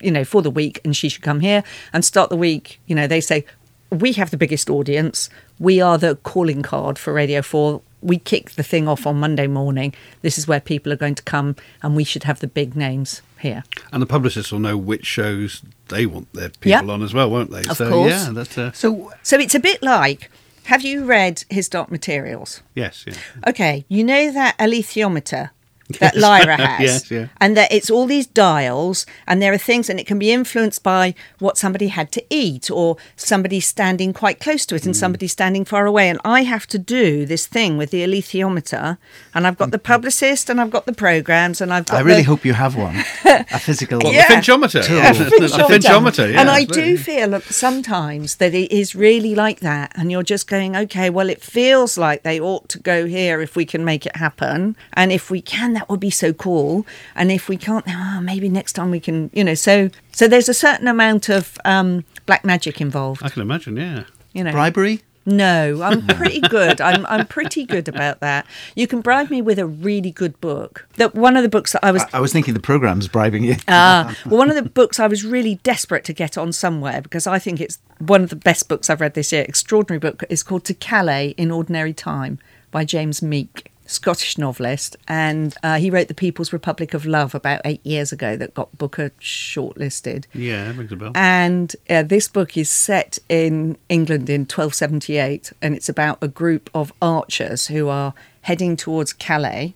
you know, for the week, and she should come here and start the week. You know, they say we have the biggest audience. We are the calling card for Radio Four. We kick the thing off on Monday morning. This is where people are going to come, and we should have the big names here. And the publicists will know which shows they want their people Yeah. on as well, won't they? Of so course. yeah, that's uh, So So it's a bit like. Have you read his Dark Materials? yes, yeah. Okay, you know that alethiometer that Lyra has, Yes, yeah. and that it's all these dials, and there are things, and it can be influenced by what somebody had to eat, or somebody standing quite close to it, Mm. and somebody standing far away. And I have to do this thing with the alethiometer, and I've got the publicist, and I've got the programs, and I've got. I really the, hope you have one, a physical. Well, Yeah. the finchometer. Tool. Yeah. A the finchometer, yeah. and I absolutely. do feel sometimes that it is really like that, and you're just going, okay, well, it feels like they ought to go here if we can make it happen, and if we can, that would be so cool. And if we can't, oh, maybe next time we can, you know. So, so there's a certain amount of um, black magic involved, I can imagine, yeah. you know. Bribery? No, I'm pretty good. I'm I'm pretty good about that. You can bribe me with a really good book. That one of the books that I was I, I was thinking the program's bribing you. Ah, well, one of the books I was really desperate to get on somewhere because I think it's one of the best books I've read this year. Extraordinary book is called To Calais in Ordinary Time by James Meek, Scottish novelist, and uh, he wrote The People's Republic of Love about eight years ago that got Booker shortlisted. Yeah, that rings a bell. And uh, this book is set in England in 1278, and it's about a group of archers who are heading towards Calais.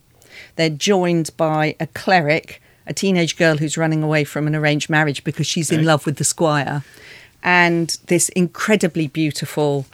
They're joined by a cleric, a teenage girl who's running away from an arranged marriage because she's in love with the squire, and this incredibly beautiful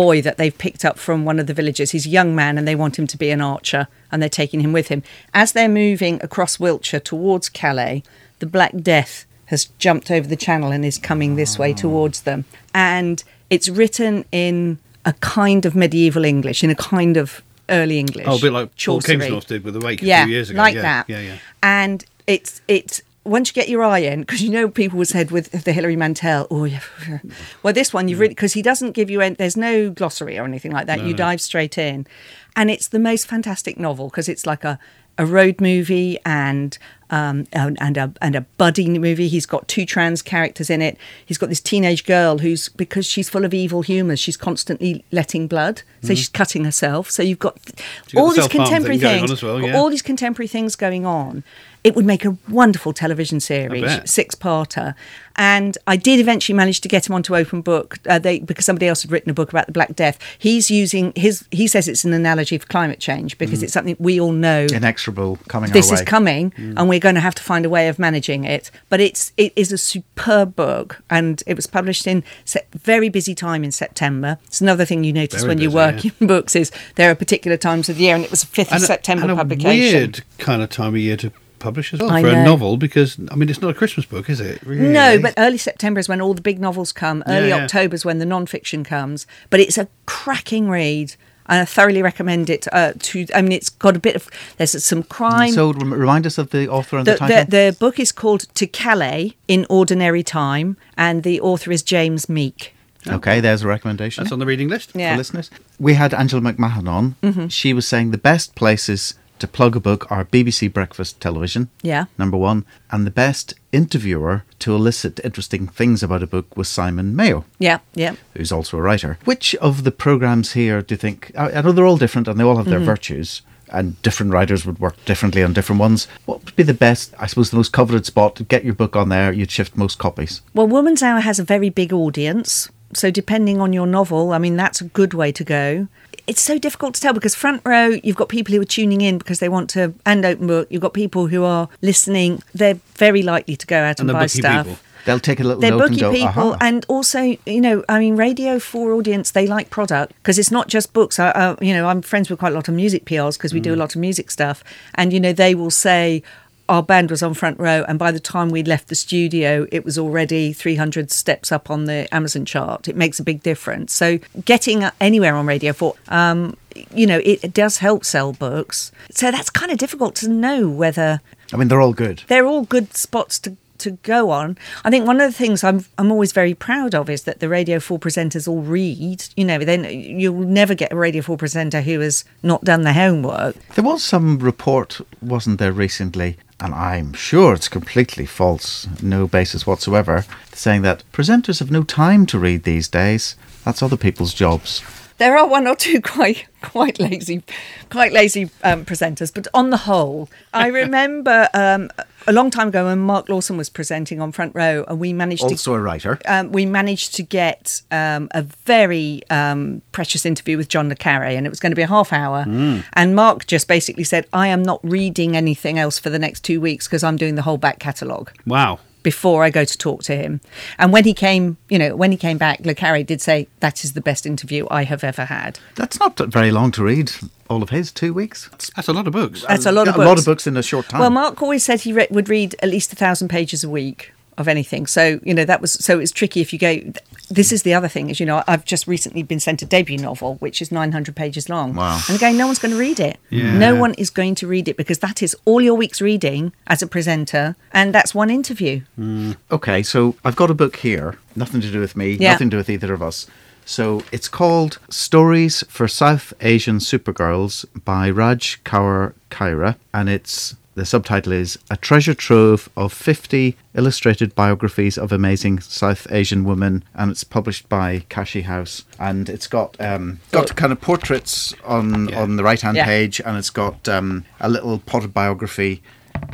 boy that they've picked up from one of the villages. He's a young man and they want him to be an archer and they're taking him with him. As they're moving across Wiltshire towards Calais, the Black Death has jumped over the channel and is coming this way towards them. And it's written in a kind of medieval English, in a kind of early English. Oh, a bit like Paul Kingsnorth did with the Wake yeah, a few years ago. like yeah, that. Yeah, yeah. And it's it's once you get your eye in, because you know people would said with the Hilary Mantel, oh yeah, well this one you really because he doesn't give you any, there's no glossary or anything like that. you dive straight in, and it's the most fantastic novel because it's like a a road movie and um, and, and a and a buddy movie. He's got two trans characters in it. He's got this teenage girl who's because she's full of evil humours. She's constantly letting blood, so she's cutting herself. So you've got you've got all the these contemporary thing things, well, yeah. all these contemporary things going on. It would make a wonderful television series, six-parter. And I did eventually manage to get him onto Open Book. Uh, they because somebody else had written a book about the Black Death. He's using his. He says it's an analogy for climate change because it's something we all know Inexorable coming this is coming and we're going to have to find a way of managing it but it's it is a superb book and it was published in se- very busy time in september it's another thing you notice Very when you work yeah. in books is there are particular times of the year and it was a 5th of a- september and a publication weird kind of time of year to publish as well I for know. a novel because I mean it's not a Christmas book, is it? Really? No, but early September is when all the big novels come. Early Yeah, yeah. October is when the non-fiction comes. But it's a cracking read. and I thoroughly recommend it uh, to. I mean, it's got a bit of there's some crime. So remind us of the author and the, the, title. the, the book is called To Calais in Ordinary Time, and the author is James Meek. okay, there's a recommendation. that's on the reading list. Yeah. Mm-hmm. for listeners. We had Angela McMahon on. She was saying the best places to plug a book are BBC Breakfast Television, Yeah. number one, and the best interviewer to elicit interesting things about a book was Simon Mayo, Yeah, yeah. who's also a writer. Which of the programs here do you think? I, I know they're all different and they all have Mm-hmm. their virtues. And different writers would work differently on different ones. What would be the best, I suppose, the most coveted spot to get your book on there? You'd shift most copies. Well, Woman's Hour has a very big audience. So, depending on your novel, I mean, that's a good way to go. It's so difficult to tell because front row, you've got people who are tuning in because they want to, and open book, you've got people who are listening. They're very likely to go out and, And buy stuff. people. They'll take a little They're note and go, people, and also, you know, I mean, Radio Four audience they like product because it's not just books. I, I, you know, I'm friends with quite a lot of music PRs because we do a Mm. lot of music stuff, and you know, they will say our band was on front row, and by the time we left the studio, it was already 300 steps up on the Amazon chart. It makes a big difference. So, getting anywhere on Radio Four, um, you know, it, it does help sell books. So that's kind of difficult to know whether I mean, they're all good. they're all good spots to to go on. I think one of the things I'm I'm always very proud of is that the Radio 4 presenters all read. You know, then you'll never get a Radio 4 presenter who has not done the homework. There was some report, wasn't there, recently and I'm sure it's completely false, no basis whatsoever, saying that presenters have no time to read these days. That's other people's jobs. There are one or two quite quite lazy, quite lazy um, presenters, but on the whole, I remember um, a long time ago when Mark Lawson was presenting on Front Row, and we managed to Also a writer. um, we managed to get um, a very um, precious interview with John Le Carre, and it was going to be a half hour. And Mark just basically said, "I am not reading anything else for the next two weeks because I'm doing the whole back catalogue." Wow. Before I go to talk to him, and when he came, you know, when he came back, Le Carre did say that is the best interview I have ever had. That's not very long to read all of his, two weeks. That's a lot of books. That's a lot of books. a lot books. of books in a short time. Well, Mark always said he re- would read at least a thousand pages a week of anything. So you know that was so it's tricky if you go. This is the other thing is you know I've just recently been sent a debut novel which is 900 pages long. Wow. And again, no one's going to read it. Yeah. No one is going to read it because that is all your week's reading as a presenter, and that's one interview. Mm. Okay, so I've got a book here, nothing to do with me, Yeah. nothing to do with either of us. So it's called Stories for South Asian Supergirls by Raj Kaur Khaira, and it's the subtitle is A Treasure Trove of 50 Illustrated Biographies of Amazing South Asian Women, and it's published by Kashi House. And it's got um, got kind of portraits on Yeah. on the right hand Yeah. page, and it's got um, a little potted biography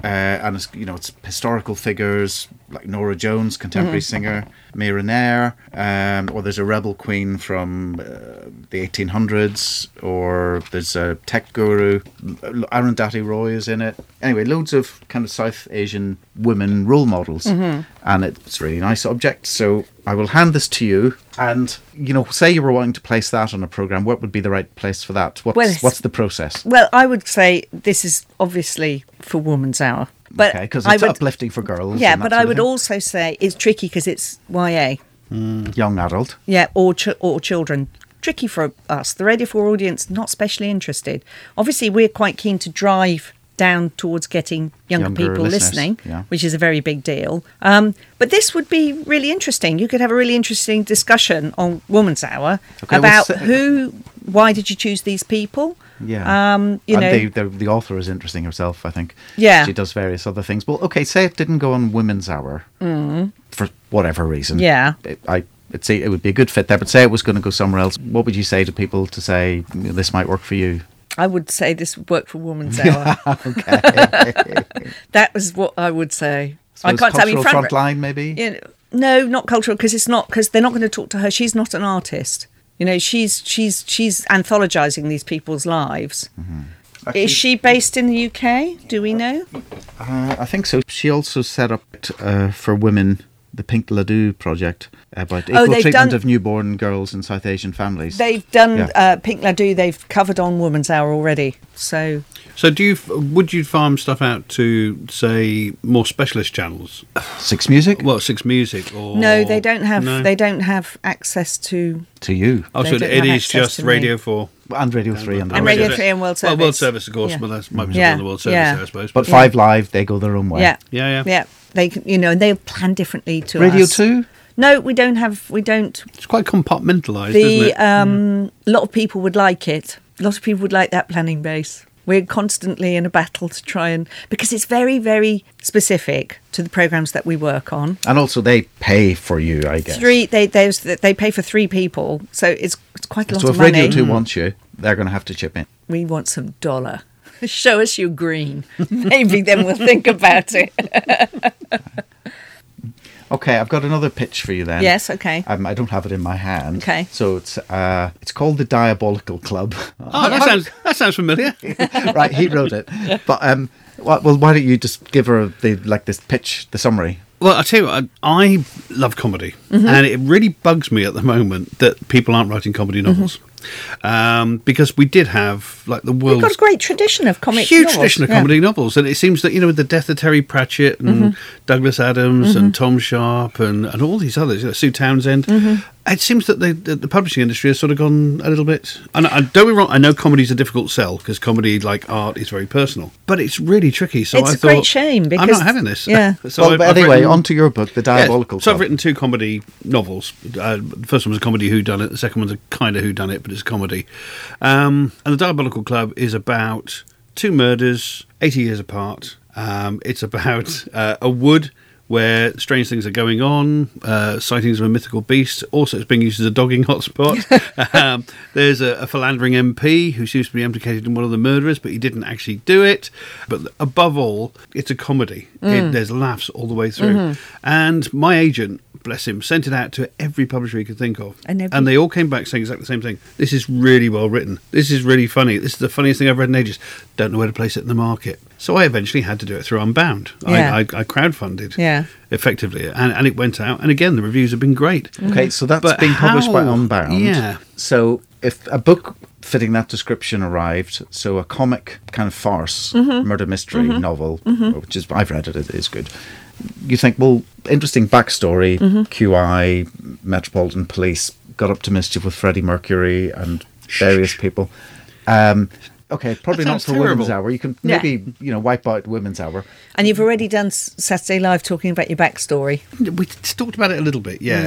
uh, and it's you know it's historical figures like Norah Jones, contemporary singer, Mira Nair, um, or there's a rebel queen from uh, the 1800s, or there's a tech guru, Arundhati Roy is in it. Anyway, loads of kind of South Asian women role models, and it's a really nice object. So I will hand this to you, and you know, say you were wanting to place that on a program, what would be the right place for that? What's Well, what's the process? Well, I would say this is obviously for Woman's Hour, but okay, because I it's would, uplifting for girls. Yeah, but I would also say it's tricky because it's YA. young adult. Yeah, or ch- or children. Tricky for us. The Radio 4 audience not specially interested. Obviously, we're quite keen to drive down towards getting younger, Younger people listeners, listening, yeah. which is a very big deal. Um, but this would be really interesting. You could have a really interesting discussion on Woman's Hour Okay, well, about who, why did you choose these people? Yeah. Um, you and know, the, the the author is interesting herself. I think. Yeah. She does various other things. Well, okay. Say it didn't go on Women's Hour for whatever reason. Mm. Yeah. It, I. I'd it would be a good fit there, but say it was going to go somewhere else. What would you say to people to say this might work for you? I would say this would work for Woman's Hour. Okay. That was what I would say. I Suppose can't tell you front, front line, maybe. you know, no, not cultural because it's not because they're not going to talk to her. She's not an artist. You know, she's she's she's anthologizing these people's lives. Actually, Is she based in the UK? Do we know? Uh, I think so. She also set up uh, for women the Pink Ladoo project about Oh, equal treatment done- of newborn girls in South Asian families. They've done Yeah. uh, Pink Ladoo. They've covered on Woman's Hour already. So So, do you would you farm stuff out to say more specialist channels? Six Music Well, Six Music or no, they don't have No? they don't have access to to you Oh, so don't it have is just to me. Radio Four and Radio Three and, And rest Radio 3 and World Service. Well, World Service. Service, of course, Yeah. but that's might be Yeah. on the World Service, Yeah. I suppose. But Five Live, they go their own way. yeah Yeah, yeah. yeah. They can, you know they plan differently to Radio us. Two. No, we don't have we don't it's quite compartmentalised, the isn't it? um a lot of people would like it a lot of people would like that planning base we're constantly in a battle to try and because it's very very specific to the programs that we work on. And also, they pay for you, I guess. three they there's they pay for three people so it's it's quite a lot So of if money. Radio 2 mm. wants you, they're going to have to chip in. we want some dollar. Show us your green. Maybe then we'll think about it Okay, I've got another pitch for you then. yes okay Um, I don't have it in my hand. Okay. So it's uh, it's called the Diabolical Club. oh, that sounds that sounds familiar. right, he wrote it. But um, well, well, why don't you just give her the like this pitch, the summary? Well, I tell you, what, I, I love comedy, Mm-hmm. and it really bugs me at the moment that people aren't writing comedy novels, um, because we did have like the world. we've got a great tradition of comic huge novels. tradition of Yeah. comedy novels, and it seems that you know with the death of Terry Pratchett and Mm-hmm. Douglas Adams and Tom Sharpe and, and all these others, you know, Sue Townsend. Mm-hmm. It seems that the, the, the publishing industry has sort of gone a little bit. And I, don't be wrong, I know comedy's a difficult sell because comedy, like art, is very personal, but it's really tricky. So It's I a thought great shame because I'm not having this. yeah. so well, I've- but I've anyway, written- on to your book, the yeah, Diabolical so I've written two comedy novels. Uh, the first one was a comedy who done it. The second one's a kind of who done it, but it's a comedy. Um, and the Diabolical Club is about two murders, eighty years apart, Um, it's about uh, a wood where strange things are going on, uh, sightings of a mythical beast. Also, it's being used as a dogging hotspot. um, there's a, a philandering MP who seems to be implicated in one of the murderers, but he didn't actually do it. But above all, it's a comedy. It, there's laughs all the way through. And my agent, bless him, sent it out to every publisher he could think of. And every- they all came back saying exactly the same thing. This is really well written. This is really funny. This is the funniest thing I've read in ages. Don't know where to place it in the market. So I eventually had to do it through Unbound. Yeah. I, I, I crowdfunded Yeah. effectively, and, and it went out. And again, the reviews have been great. Okay, so that's But being published by Unbound. Yeah. So if a book fitting that description arrived, so a comic kind of farce, Mm-hmm. murder mystery novel, which is I've read it, it is good. You think, well, interesting backstory. Mm-hmm. QI, Metropolitan Police got up to mischief with Freddie Mercury and various people. Um, okay, probably not for sounds Women's. Hour. You can Yeah. maybe you know wipe out Women's Hour. And you've already done Saturday Live talking about your backstory. We talked about it a little bit, yeah.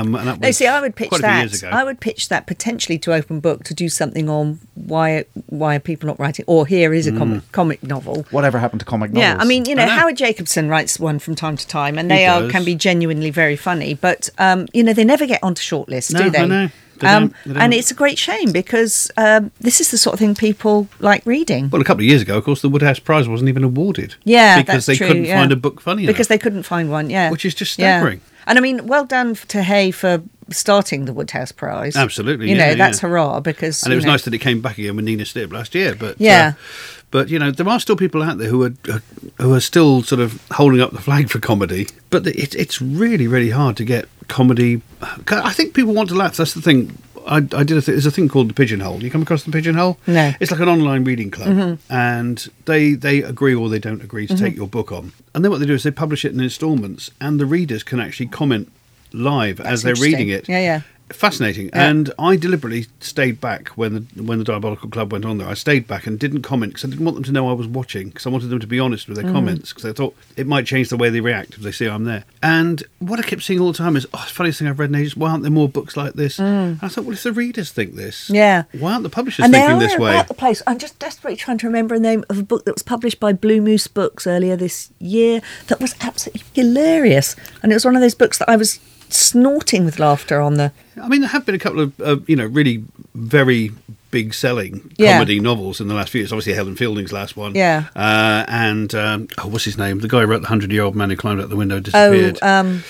Um, and that Mm. No, see, I would pitch quite a few that. years ago. I would pitch that potentially to Open Book to do something on why why are people not writing, or here is a Mm. comic comic novel. Whatever happened to comic novels? Yeah, I mean, you know, know. Howard Jacobson writes one from time to time, and He they are can be genuinely very funny. But um, you know, they never get onto shortlists, No, do they? I know. They um, and it's a great shame because um, this is the sort of thing people like reading. well, a couple of years ago, of course, the Wodehouse Prize wasn't even awarded. Yeah, because they true, couldn't yeah. find a book funny because enough. they couldn't find one. Yeah, Which is just Yeah. staggering. And I mean, well done to Hay for starting the Wodehouse Prize. Absolutely, you know yeah, that's yeah. hurrah because and it was know, nice that it came back again with Nina Stibbe last year. But Yeah. uh, but you know there are still people out there who are uh, who are still sort of holding up the flag for comedy. But it, it's really really hard to get comedy. I think people want to laugh. That's the thing. I, I did a th- there's a thing called the Pigeonhole. You come across the Pigeonhole? No. Mm-hmm. It's like an online reading club, and they they agree or they don't agree to take your book on. And then what they do is they publish it in instalments, and the readers can actually comment live as they're reading it. Yeah, yeah. Fascinating, Yeah. and I deliberately stayed back when the when the Diabolical Club went on there. I stayed back and didn't comment because I didn't want them to know I was watching because I wanted them to be honest with their Mm. comments because I thought it might change the way they react if they see I'm there. And what I kept seeing all the time is, oh, it's the funniest thing I've read in ages. Why aren't there more books like this? And I thought, well, if the readers think this, Mm. Yeah. why aren't the publishers and thinking this way? about the place. I'm just desperately trying to remember the name of a book that was published by Blue Moose Books earlier this year that was absolutely hilarious, and it was one of those books that I was snorting with laughter on the. I mean, there have been a couple of uh, you know really very big selling Yeah. comedy novels in the last few years. Obviously, Helen Fielding's last one. Yeah. Uh, and um, oh, what's his name? The guy who wrote the Hundred Year Old Man who climbed out the window Oh, disappeared. um,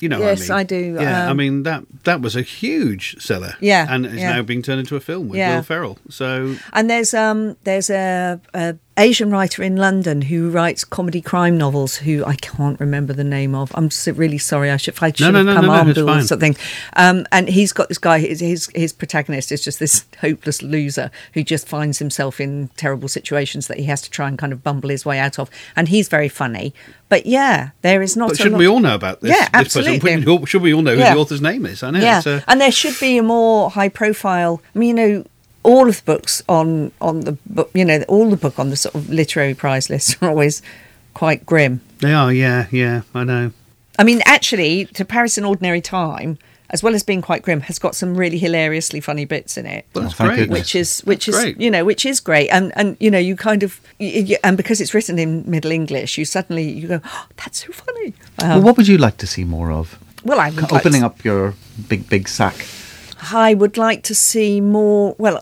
you know, yes, I, mean. I do, Yeah, I um, mean that that was a huge seller. Yeah, and it's yeah. now being turned into a film with Yeah. Will Ferrell. So and there's um there's a, a Asian writer in London who writes comedy crime novels. Who I can't remember the name of. I'm really sorry. I should I should No, no, have no, come no, no, armed or something. Um, and he's got this guy. His, his his protagonist is just this hopeless loser who just finds himself in terrible situations that he has to try and kind of bumble his way out of. And he's very funny. But yeah, there is not. but shouldn't lot- we all know about this? Yeah, this person? absolutely. Should we all know who the author's name is? I know. Yeah, uh, and there should be a more high profile. I mean, you know, all of the books on on the book, you know, all the book on the sort of literary prize lists are always quite grim. they are. Yeah, yeah. I know. I mean, actually, to Paris in Ordinary Time, as well as being quite grim, has got some really hilariously funny bits in it. Well, Oh, great. Which is which That's is great. you know which is great and and you know you kind of y y and because it's written in Middle English you suddenly you go oh, that's so funny well, um, what would you like to see more of? well I would like to Opening up your big big sack. I would like to see more. Well,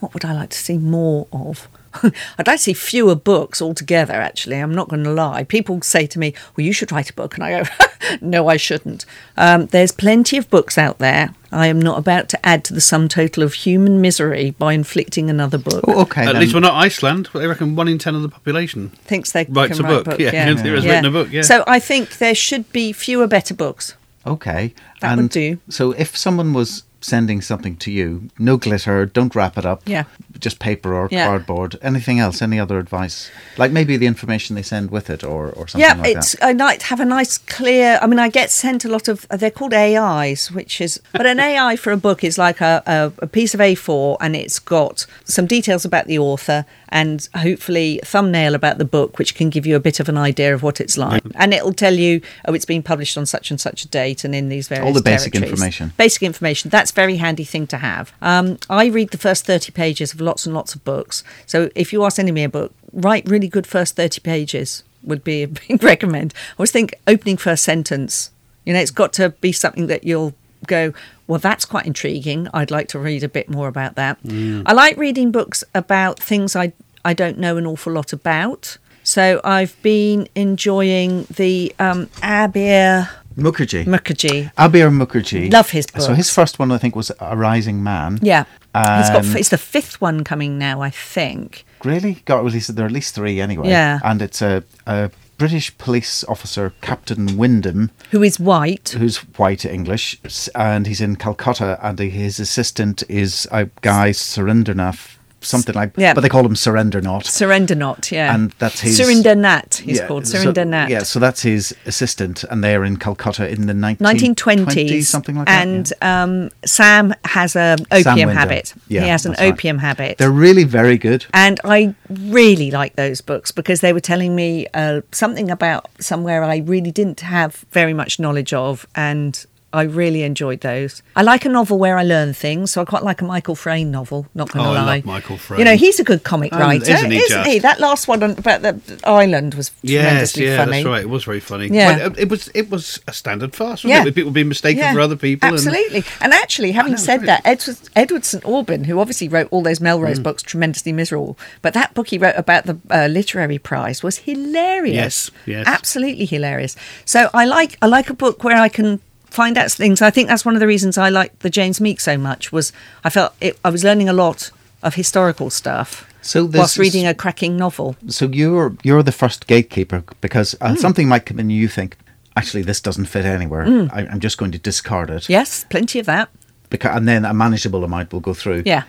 what would I like to see more of? I'd like to see fewer books altogether, actually. I'm not going to lie. People say to me, Well, you should write a book. And I go, No, I shouldn't. Um, there's plenty of books out there. I am not about to add to the sum total of human misery by inflicting another book. Oh, okay. At then. least we're not Iceland. They reckon one in ten of the population. Thinks they Writes can a write book, book. yeah, yeah. there has written a book, yeah. So I think there should be fewer better books. Okay. That would and do. So if someone was sending something to you, no glitter, don't wrap it up. Yeah. Just paper or Yeah. cardboard. Anything else? Any other advice? Like maybe the information they send with it or, or something yeah, like it's that. I like have a nice clear. I mean, I get sent a lot of. They're called AIs, which is. But an AI for a book is like a, a, a piece of A4, and it's got some details about the author and hopefully thumbnail about the book, which can give you a bit of an idea of what it's like. And it'll tell you, oh, it's been published on such and such a date, and in these various All the basic territories. information. Basic information. That's a very handy thing to have. Um, I read the first thirty pages of lots and lots of books. So if you are sending me a book, write really good first thirty pages would be a big recommend. I always think opening first sentence. You know, it's got to be something that you'll go, well, that's quite intriguing. I'd like to read a bit more about that. I like reading books about things I I don't know an awful lot about. So I've been enjoying the um, Abir Mukherjee. Mukherjee. Abir Mukherjee. Love his So his first one, I think, was A Rising Man. Yeah, he's got Um, it's the fifth one coming now, I think. Really? Got released. There are at least three anyway. Yeah. And it's a, a British police officer, Captain Wyndham, Who is white? who's white English, and he's in Calcutta, and his assistant is a guy Surendranath, something like. Yeah. But they call him surrender not Surrender Not, yeah. And that's his- Surinder Nat, he's Yeah, called. so- Nat. Yeah, so that's his assistant, and they're in Calcutta in the 19, 1920s. something like that. and yeah. um, Sam has an opium habit. Yeah, he has an that's right. opium habit. They're really very good. and I really like those books because they were telling me uh, something about somewhere I really didn't have very much knowledge of, and I really enjoyed those. I like a novel where I learn things, so I quite like a Michael Frayn novel. Not going to Oh, I lie, love Michael Frayn. You know, he's a good comic Oh, writer, isn't he isn't he? That last one about the island was Yes, tremendously yeah, funny. that's right. It was very funny. Yeah. Well, it was it was a standard farce, Yeah. it? People being mistaken Yeah, for other people. Absolutely. And, actually, having know, said that, Edward, Edward St. Aubyn, who obviously wrote all those Mm. Melrose books, tremendously miserable, but that book he wrote about the uh, literary prize was hilarious. Yes, yes. Absolutely hilarious. So I like I like a book where I can find out things. I think that's one of the reasons I liked the James Meek so much was I felt it, I was learning a lot of historical stuff So this whilst is- reading a cracking novel. So you're you're the first gatekeeper because uh, Hmm. something might come in and you think, actually, this doesn't fit anywhere. I, I'm just going to discard it. Yes, plenty of that. Because, and then a manageable amount will go through. Yeah.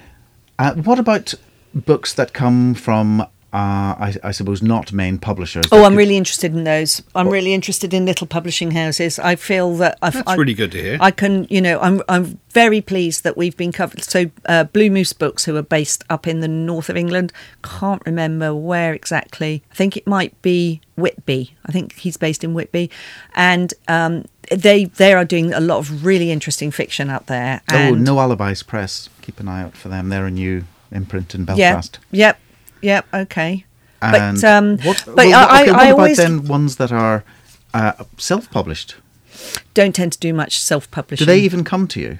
Uh, what about books that come from, uh, I, I suppose, not main publishers? Oh, I'm could- really interested in those. I'm really interested in little publishing houses. I feel that I've, That's I, really good to hear. I can, you know, I'm I'm very pleased that we've been covered. So, uh, Blue Moose Books, who are based up in the north of England, can't remember where exactly. I think it might be Whitby. I think he's based in Whitby, and um, they they are doing a lot of really interesting fiction out there. Oh, No Alibis Press. Keep an eye out for them. They're a new imprint in Belfast. yep, yep, okay. And but um, what, but well, I, okay, what I about always then ones that are uh, self-published? don't tend to do much self-publishing. Do they even come to you?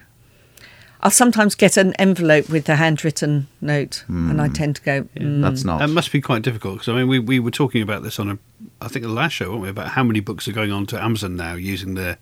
I'll sometimes get an envelope with a handwritten note, and I tend to go, mm, That's not. That must be quite difficult because I mean we, we were talking about this on a I think the last show, weren't we? About how many books are going on to Amazon now using their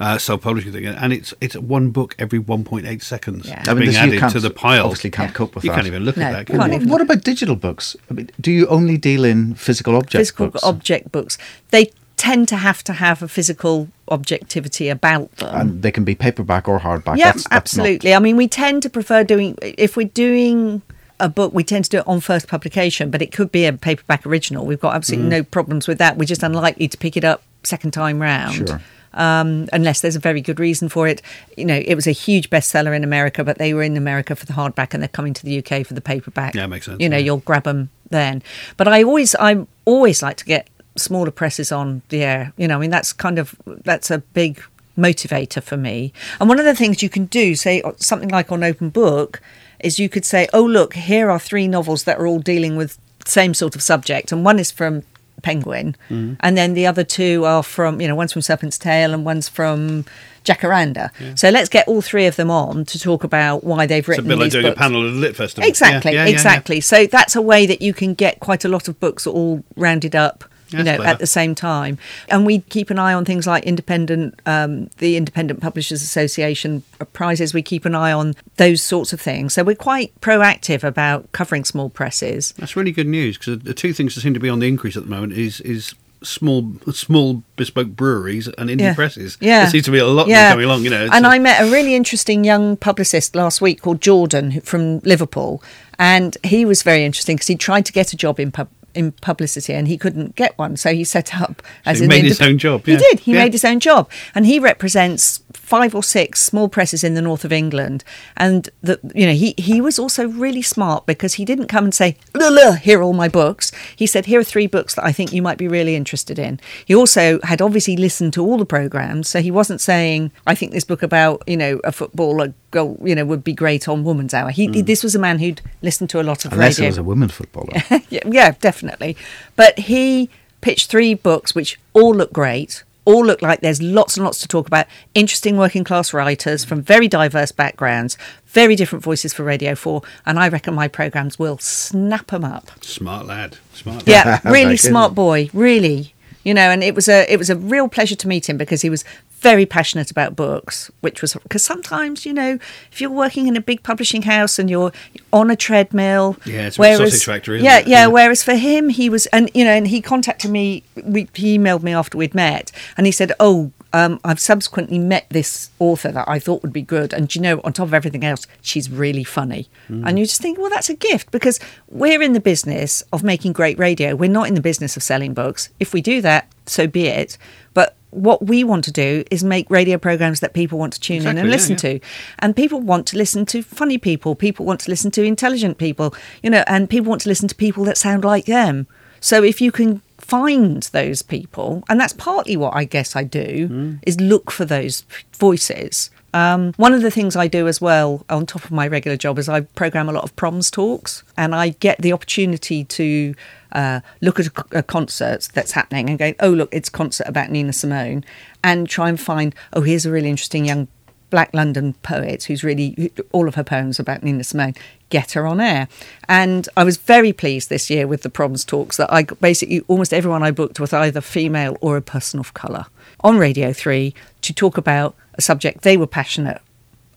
uh, self-publishing thing, and it's it's one book every 1.8 seconds Yeah. I mean, being you added to the pile. Obviously, can't Yeah. cope with you that. can't even look No, at that. can't you? What about digital books? I mean, do you only deal in physical object physical books? object books. They tend to have to have a physical objectivity about them. and they can be paperback or hardback. yeah, That's- that's not- absolutely. I mean, we tend to prefer doing if we're doing a book, we tend to do it on first publication, but it could be a paperback original. We've got Mm. absolutely no problems with that. We're just unlikely to pick it up second time round. Sure. Um, unless there's a very good reason for it. You know, it was a huge bestseller in America, but they were in America for the hardback and they're coming to the UK for the paperback. Yeah, makes sense, You know, yeah. you'll grab them then. But I always, I always like to get smaller presses on the air. You know, I mean, that's kind of that's a big motivator for me. And one of the things you can do, say something like on Open Book, is you could say, "Oh, look, here are three novels that are all dealing with same sort of subject, and one is from Penguin, Mm-hmm. and then the other two are from, you know, one's from Serpent's Tail and one's from." Jacaranda. So let's get all three of them on to talk about why they've It's a written bit like these doing books. a panel at a lit festival. Exactly, Yeah, yeah, yeah, yeah. exactly. So that's a way that you can get quite a lot of books all rounded up. You That's know, clever. at the same time, and we keep an eye on things like independent, um, the Independent Publishers Association prizes. We keep an eye on those sorts of things. So we're quite proactive about covering small presses. That's really good news because the two things that seem to be on the increase at the moment is is small small bespoke breweries and indie Yeah. presses. Yeah. there seems to be a lot Yeah. coming along. You know, and so- I met a really interesting young publicist last week called Jordan from Liverpool, and he was very interesting because he tried to get a job in pub. In publicity, and he couldn't get one, so he set up as he an made his own job, He did. He Yeah. made his own job, and he represents five or six small presses in the north of England. And the you know he he was also really smart because he didn't come and say, "Luh, luh, "Here are all my books." He said, "Here are three books that I think you might be really interested in." He also had obviously listened to all the programs, so he wasn't saying, "I think this book about you know a footballer." Go, you know, would be great on Woman's Hour. He, hmm. this was a man who'd listened to a lot of Unless radio it was a women footballer. yeah, yeah, definitely. But he pitched three books, which all look great. All look like there's lots and lots to talk about. Interesting working class writers from very diverse backgrounds, very different voices for Radio 4. And I reckon my programmes will snap them up. Smart lad. Smart lad. Yeah, really smart boy, really. You know, and it was a it was a real pleasure to meet him because he was very passionate about books, which was because sometimes you know if you're working in a big publishing house and you're on a treadmill, Yeah, it's a sausage factory, yeah, yeah. Yeah. Whereas for him, he was, and you know, and he contacted me. We, he emailed me after we'd met, and he said, "Oh, um, I've subsequently met this author that I thought would be good, and you know, on top of everything else, she's really funny." Hmm. And you just think, well, that's a gift because we're in the business of making great radio. We're not in the business of selling books. If we do that, so be it. But what we want to do is make radio programs that people want to tune in Exactly, and yeah, listen yeah. to. And people want to listen to funny people. People want to listen to intelligent people, you know, and people want to listen to people that sound like them. So if you can find those people, and that's partly what I guess I do, Mm. is look for those voices. Um, one of the things I do as well, on top of my regular job, is I program a lot of proms talks, and I get the opportunity to uh, look at a, a concert that's happening and go, oh look, it's a concert about Nina Simone, and try and find, oh here's a really interesting young Black London poet who's really all of her poems about Nina Simone. Get her on air, and I was very pleased this year with the proms talks that I basically almost everyone I booked was either female or a person of colour on Radio Three to talk about a subject they were passionate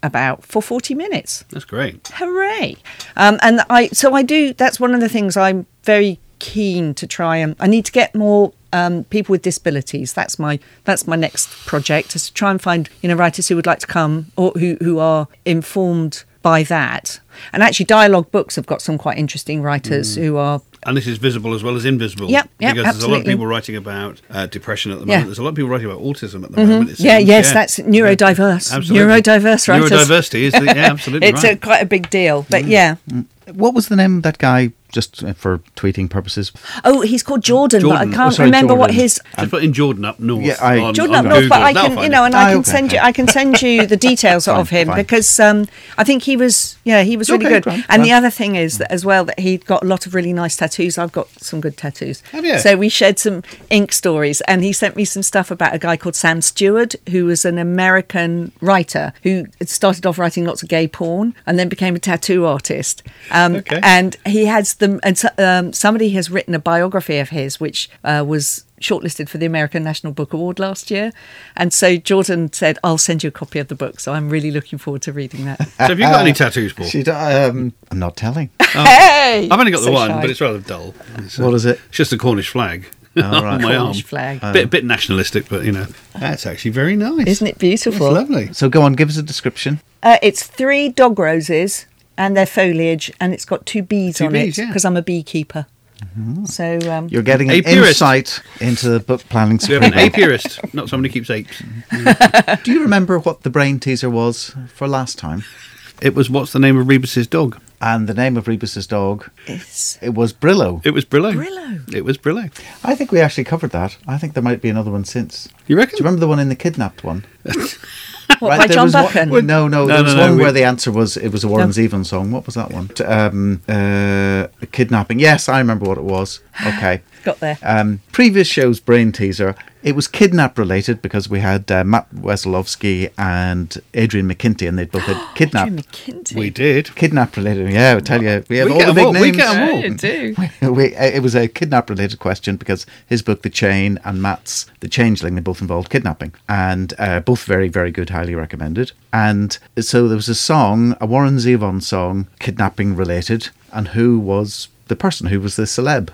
about for forty minutes. That's great. hooray. Um, and i so i do that's one of the things i'm very keen to try and i need to get more um, people with disabilities. That's my that's my next project is to try and find you know writers who would like to come or who, who are informed by that and actually dialogue books have got some quite interesting writers mm. who are And this is visible as well as invisible. Yep, yep, Because there's a lot of people writing about uh, depression at the moment. Yeah. moment. There's a lot of people writing about autism at the mm-hmm. moment. it yeah seems. yes that's neurodiverse Absolutely. neurodiverse writers Neurodiversity is the, yeah, absolutely it's right. a, quite a big deal but mm. yeah mm. What was the name of that guy, just uh, for tweeting purposes? oh he's called jordan, Jordan. but i can't Oh, sorry, remember what his Just put in Jordan up north. Yeah, I- on, Jordan on up north, but I can, you know, and I Ah, can okay, send you. I can send you the details Fine, of him fine. because um, I think he was, yeah, he was really Okay, good. grand, and the other thing is that as well that he got a lot of really nice tattoos. I've got some good tattoos. Have you? So we shared some ink stories, and he sent me some stuff about a guy called Sam Steward, who was an American writer who had started off writing lots of gay porn and then became a tattoo artist. Um, Okay. And he has them, and so, um, somebody has written a biography of his, which uh, was shortlisted for the American National Book Award last year. And so Jordan said, I'll send you a copy of the book. So I'm really looking forward to reading that. So have you got any tattoos, Paul? She, um, I'm not telling. hey! I've only got the So one, shy. but it's rather dull. It's, uh, What is it? It's just a Cornish flag Oh, on right. my Cornish arm. flag. bit bit nationalistic, but you know that's actually very nice. Isn't it It's beautiful? lovely. So go on, give us a description. Uh, it's three dog roses and their foliage, and it's got two bees Two on bees, it yeah. because I'm a beekeeper. So um, You're getting an Apiarist. insight into the book planning. We have an apiarist, not somebody who keeps apes. Do you remember what the brain teaser was for last time? It was what's the name of Rebus's dog? And the name of Rebus's dog, it's it was Brillo. It was Brillo. Brillo. It was Brillo. I think we actually covered that. I think there might be another one since. You reckon? Do you remember the one in the kidnapped one? what Right, by there John was one- no, no, No, there was no, no, one we- where the answer was it was a Warren Zevon song. What was that one? Um, uh, kidnapping. Yes, I remember what it was. Okay. Got there. Um, previous show's brain teaser. It was kidnap related because we had uh, Matt Wesolowski and Adrian McKinty, and they both had kidnap. Adrian McKinty. We did. Kidnap related. Yeah, I tell you, we have We all get the 'em big all, we names. get 'em all. Yeah, do. we, uh, it was a kidnap related question because his book The Chain and Matt's The Changeling they both involved kidnapping and uh, both very very good highly recommended and so there was a song a Warren Zevon song kidnapping related and who was the person who was the celeb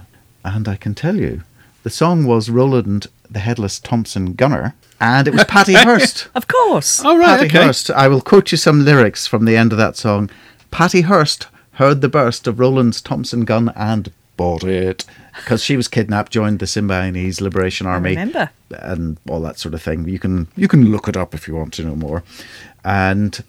and I can tell you the song was Roland the Headless Thompson Gunner and it was Patty Hearst Of course. Oh right, Patty okay. Hearst. I will quote you some lyrics from the end of that song. Patty Hearst heard the burst of Roland's Thompson gun and bought it because she was kidnapped, joined the Symbionese Liberation Army, remember. and all that sort of thing. You can you can look it up if you want to know more. And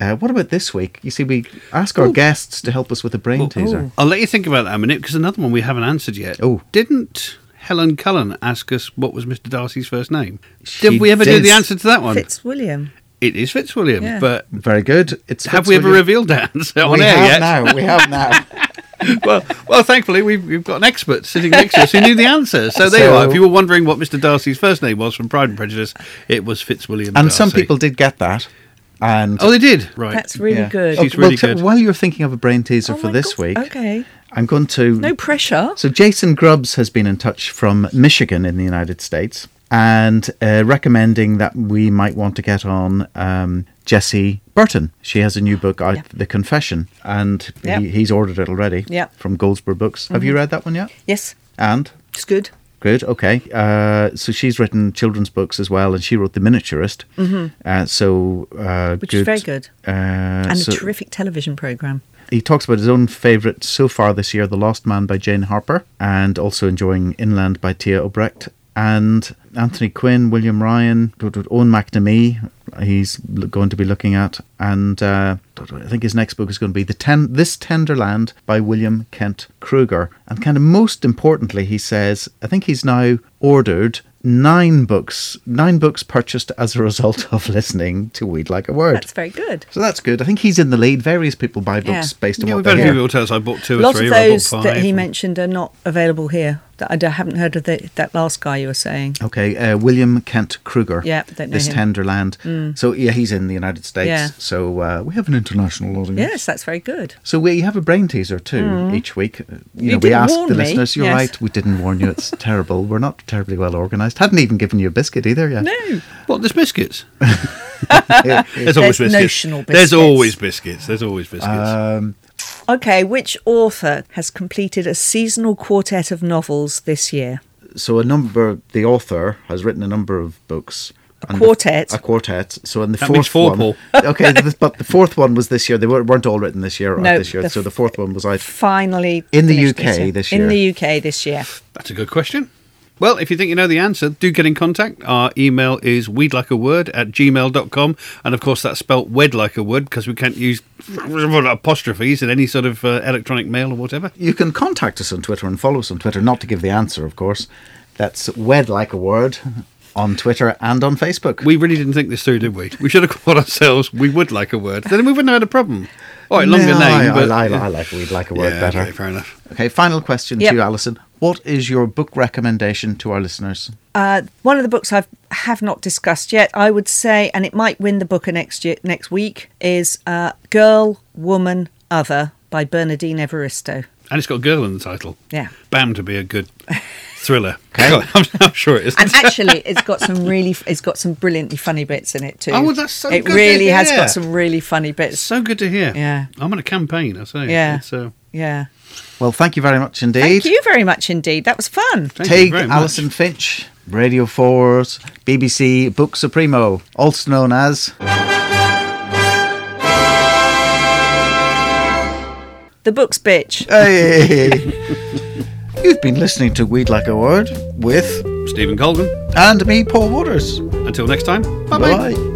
uh, what about this week? You see, we ask our guests to help us with a brain teaser. I'll let you think about that a minute because another one we haven't answered yet. Oh. didn't Helen Cullen ask us what was Mr. Darcy's first name? She did we ever do the answer to that one? Fitzwilliam. It is Fitzwilliam, Yeah. but Very good. It's have we ever revealed that on we air have yet? now. We have now. well, well, thankfully we've, we've got an expert sitting next to us who knew the answer. So there you are. If you were wondering what Mr. Darcy's first name was from Pride and Prejudice, it was Fitzwilliam. And some people did get that. And Oh, they did. Right. That's really yeah. good. She's Oh, well, really t- good. While you're thinking of a brain teaser Oh for this God. week, Okay. I'm going to. No pressure. So Jason Grubbs has been in touch from Michigan in the United States and uh, recommending that we might want to get on um, Jessie Burton. She has a new book out, Yeah. The Confession, and Yeah. he, he's ordered it already Yeah. from Goldsboro Books. Have you read that one yet? Yes, And it's good. Good. Okay. Uh, so she's written children's books as well, and she wrote The Miniaturist. Mm-hmm. Uh, so uh, Which is very good. Uh, And so a terrific television programme. He talks about his own favourite so far this year, The Lost Man by Jane Harper, and also enjoying Inland by Téa Obreht, and Anthony Quinn, William Ryan, Eoin McNamee. He's going to be looking at, and uh, I think his next book is going to be the ten, This Tender Land by William Kent Krueger. And kind of most importantly, he says, I think he's now ordered nine books, nine books purchased as a result of listening to We'd Like a Word. That's very good. So that's good. I think he's in the lead. Various people buy books Yeah. based on Yeah, what we've had they a few people tell us I bought two A or lot three, of or I those five. that he mentioned are not available here. That I d- haven't heard of the, that last guy you were saying. Okay, uh, William Kent Krueger. Yeah, don't know This him. Mm. Tender Land. So yeah, he's in the United States. Yeah. So uh, we have an international audience. Yes, that's very good. So we have a brain teaser too each week. Uh, You, You know, we didn't ask warn the me. listeners. You're Yes. right. We didn't warn you. It's terrible. We're not terribly well organised. Hadn't even given you a biscuit either Yeah. No. What? There's biscuits. Yeah, yeah. There's always There's biscuits. notional There's always biscuits. There's always biscuits. Um, Okay, which author has completed a seasonal quartet of novels this year? so a number. The author has written a number of books. and the- quartet? a quartet. So in the That fourth four, one, Paul. okay, the, but the fourth one was this year. They weren't, weren't all written this year or No, this year. the so the fourth one was out. Finally, In the UK this In year. In the UK this year. That's a good question. Well, if you think you know the answer, do get in contact. Our email is weedlikeaword at gmail.com. And of course, that's spelt wed like a word because we can't use apostrophes in any sort of uh, electronic mail or whatever. You can contact us on Twitter and follow us on Twitter, not to give the answer, of course. That's wed like a word on Twitter and on Facebook. We really didn't think this through, did we? We should have called ourselves We Would Like a Word. Then we wouldn't have had a problem. All right, longer No, name. I, but, I, I, I like we'd like a word yeah, better. okay, fair enough. Okay, final question Yep. to you, Alison. What is your book recommendation to our listeners? Uh, one of the books I have not discussed yet, I would say, and it might win the Booker next year, next week, is uh, "Girl, Woman, Other" by Bernardine Evaristo. And it's got girl in the title. Yeah. Bound to be a good thriller. I'm, I'm sure it is. And actually, it's got some really, it's got some brilliantly funny bits in it too. Oh, well, that's so It good to really has hear. got some really funny bits. so good to hear. Yeah. I'm on a campaign, I say. Yeah. So. uh, Yeah. Well, thank you very much indeed. Thank you very much indeed. That was fun. thank you Tig, very much. Alison Finch, Radio 4's BBC Book Supremo, also known as. The book's bitch. Hey! You've been listening to We'd Like a Word with Stevyn Colgan. and me, Paul Waters. Until next time, bye bye. Bye.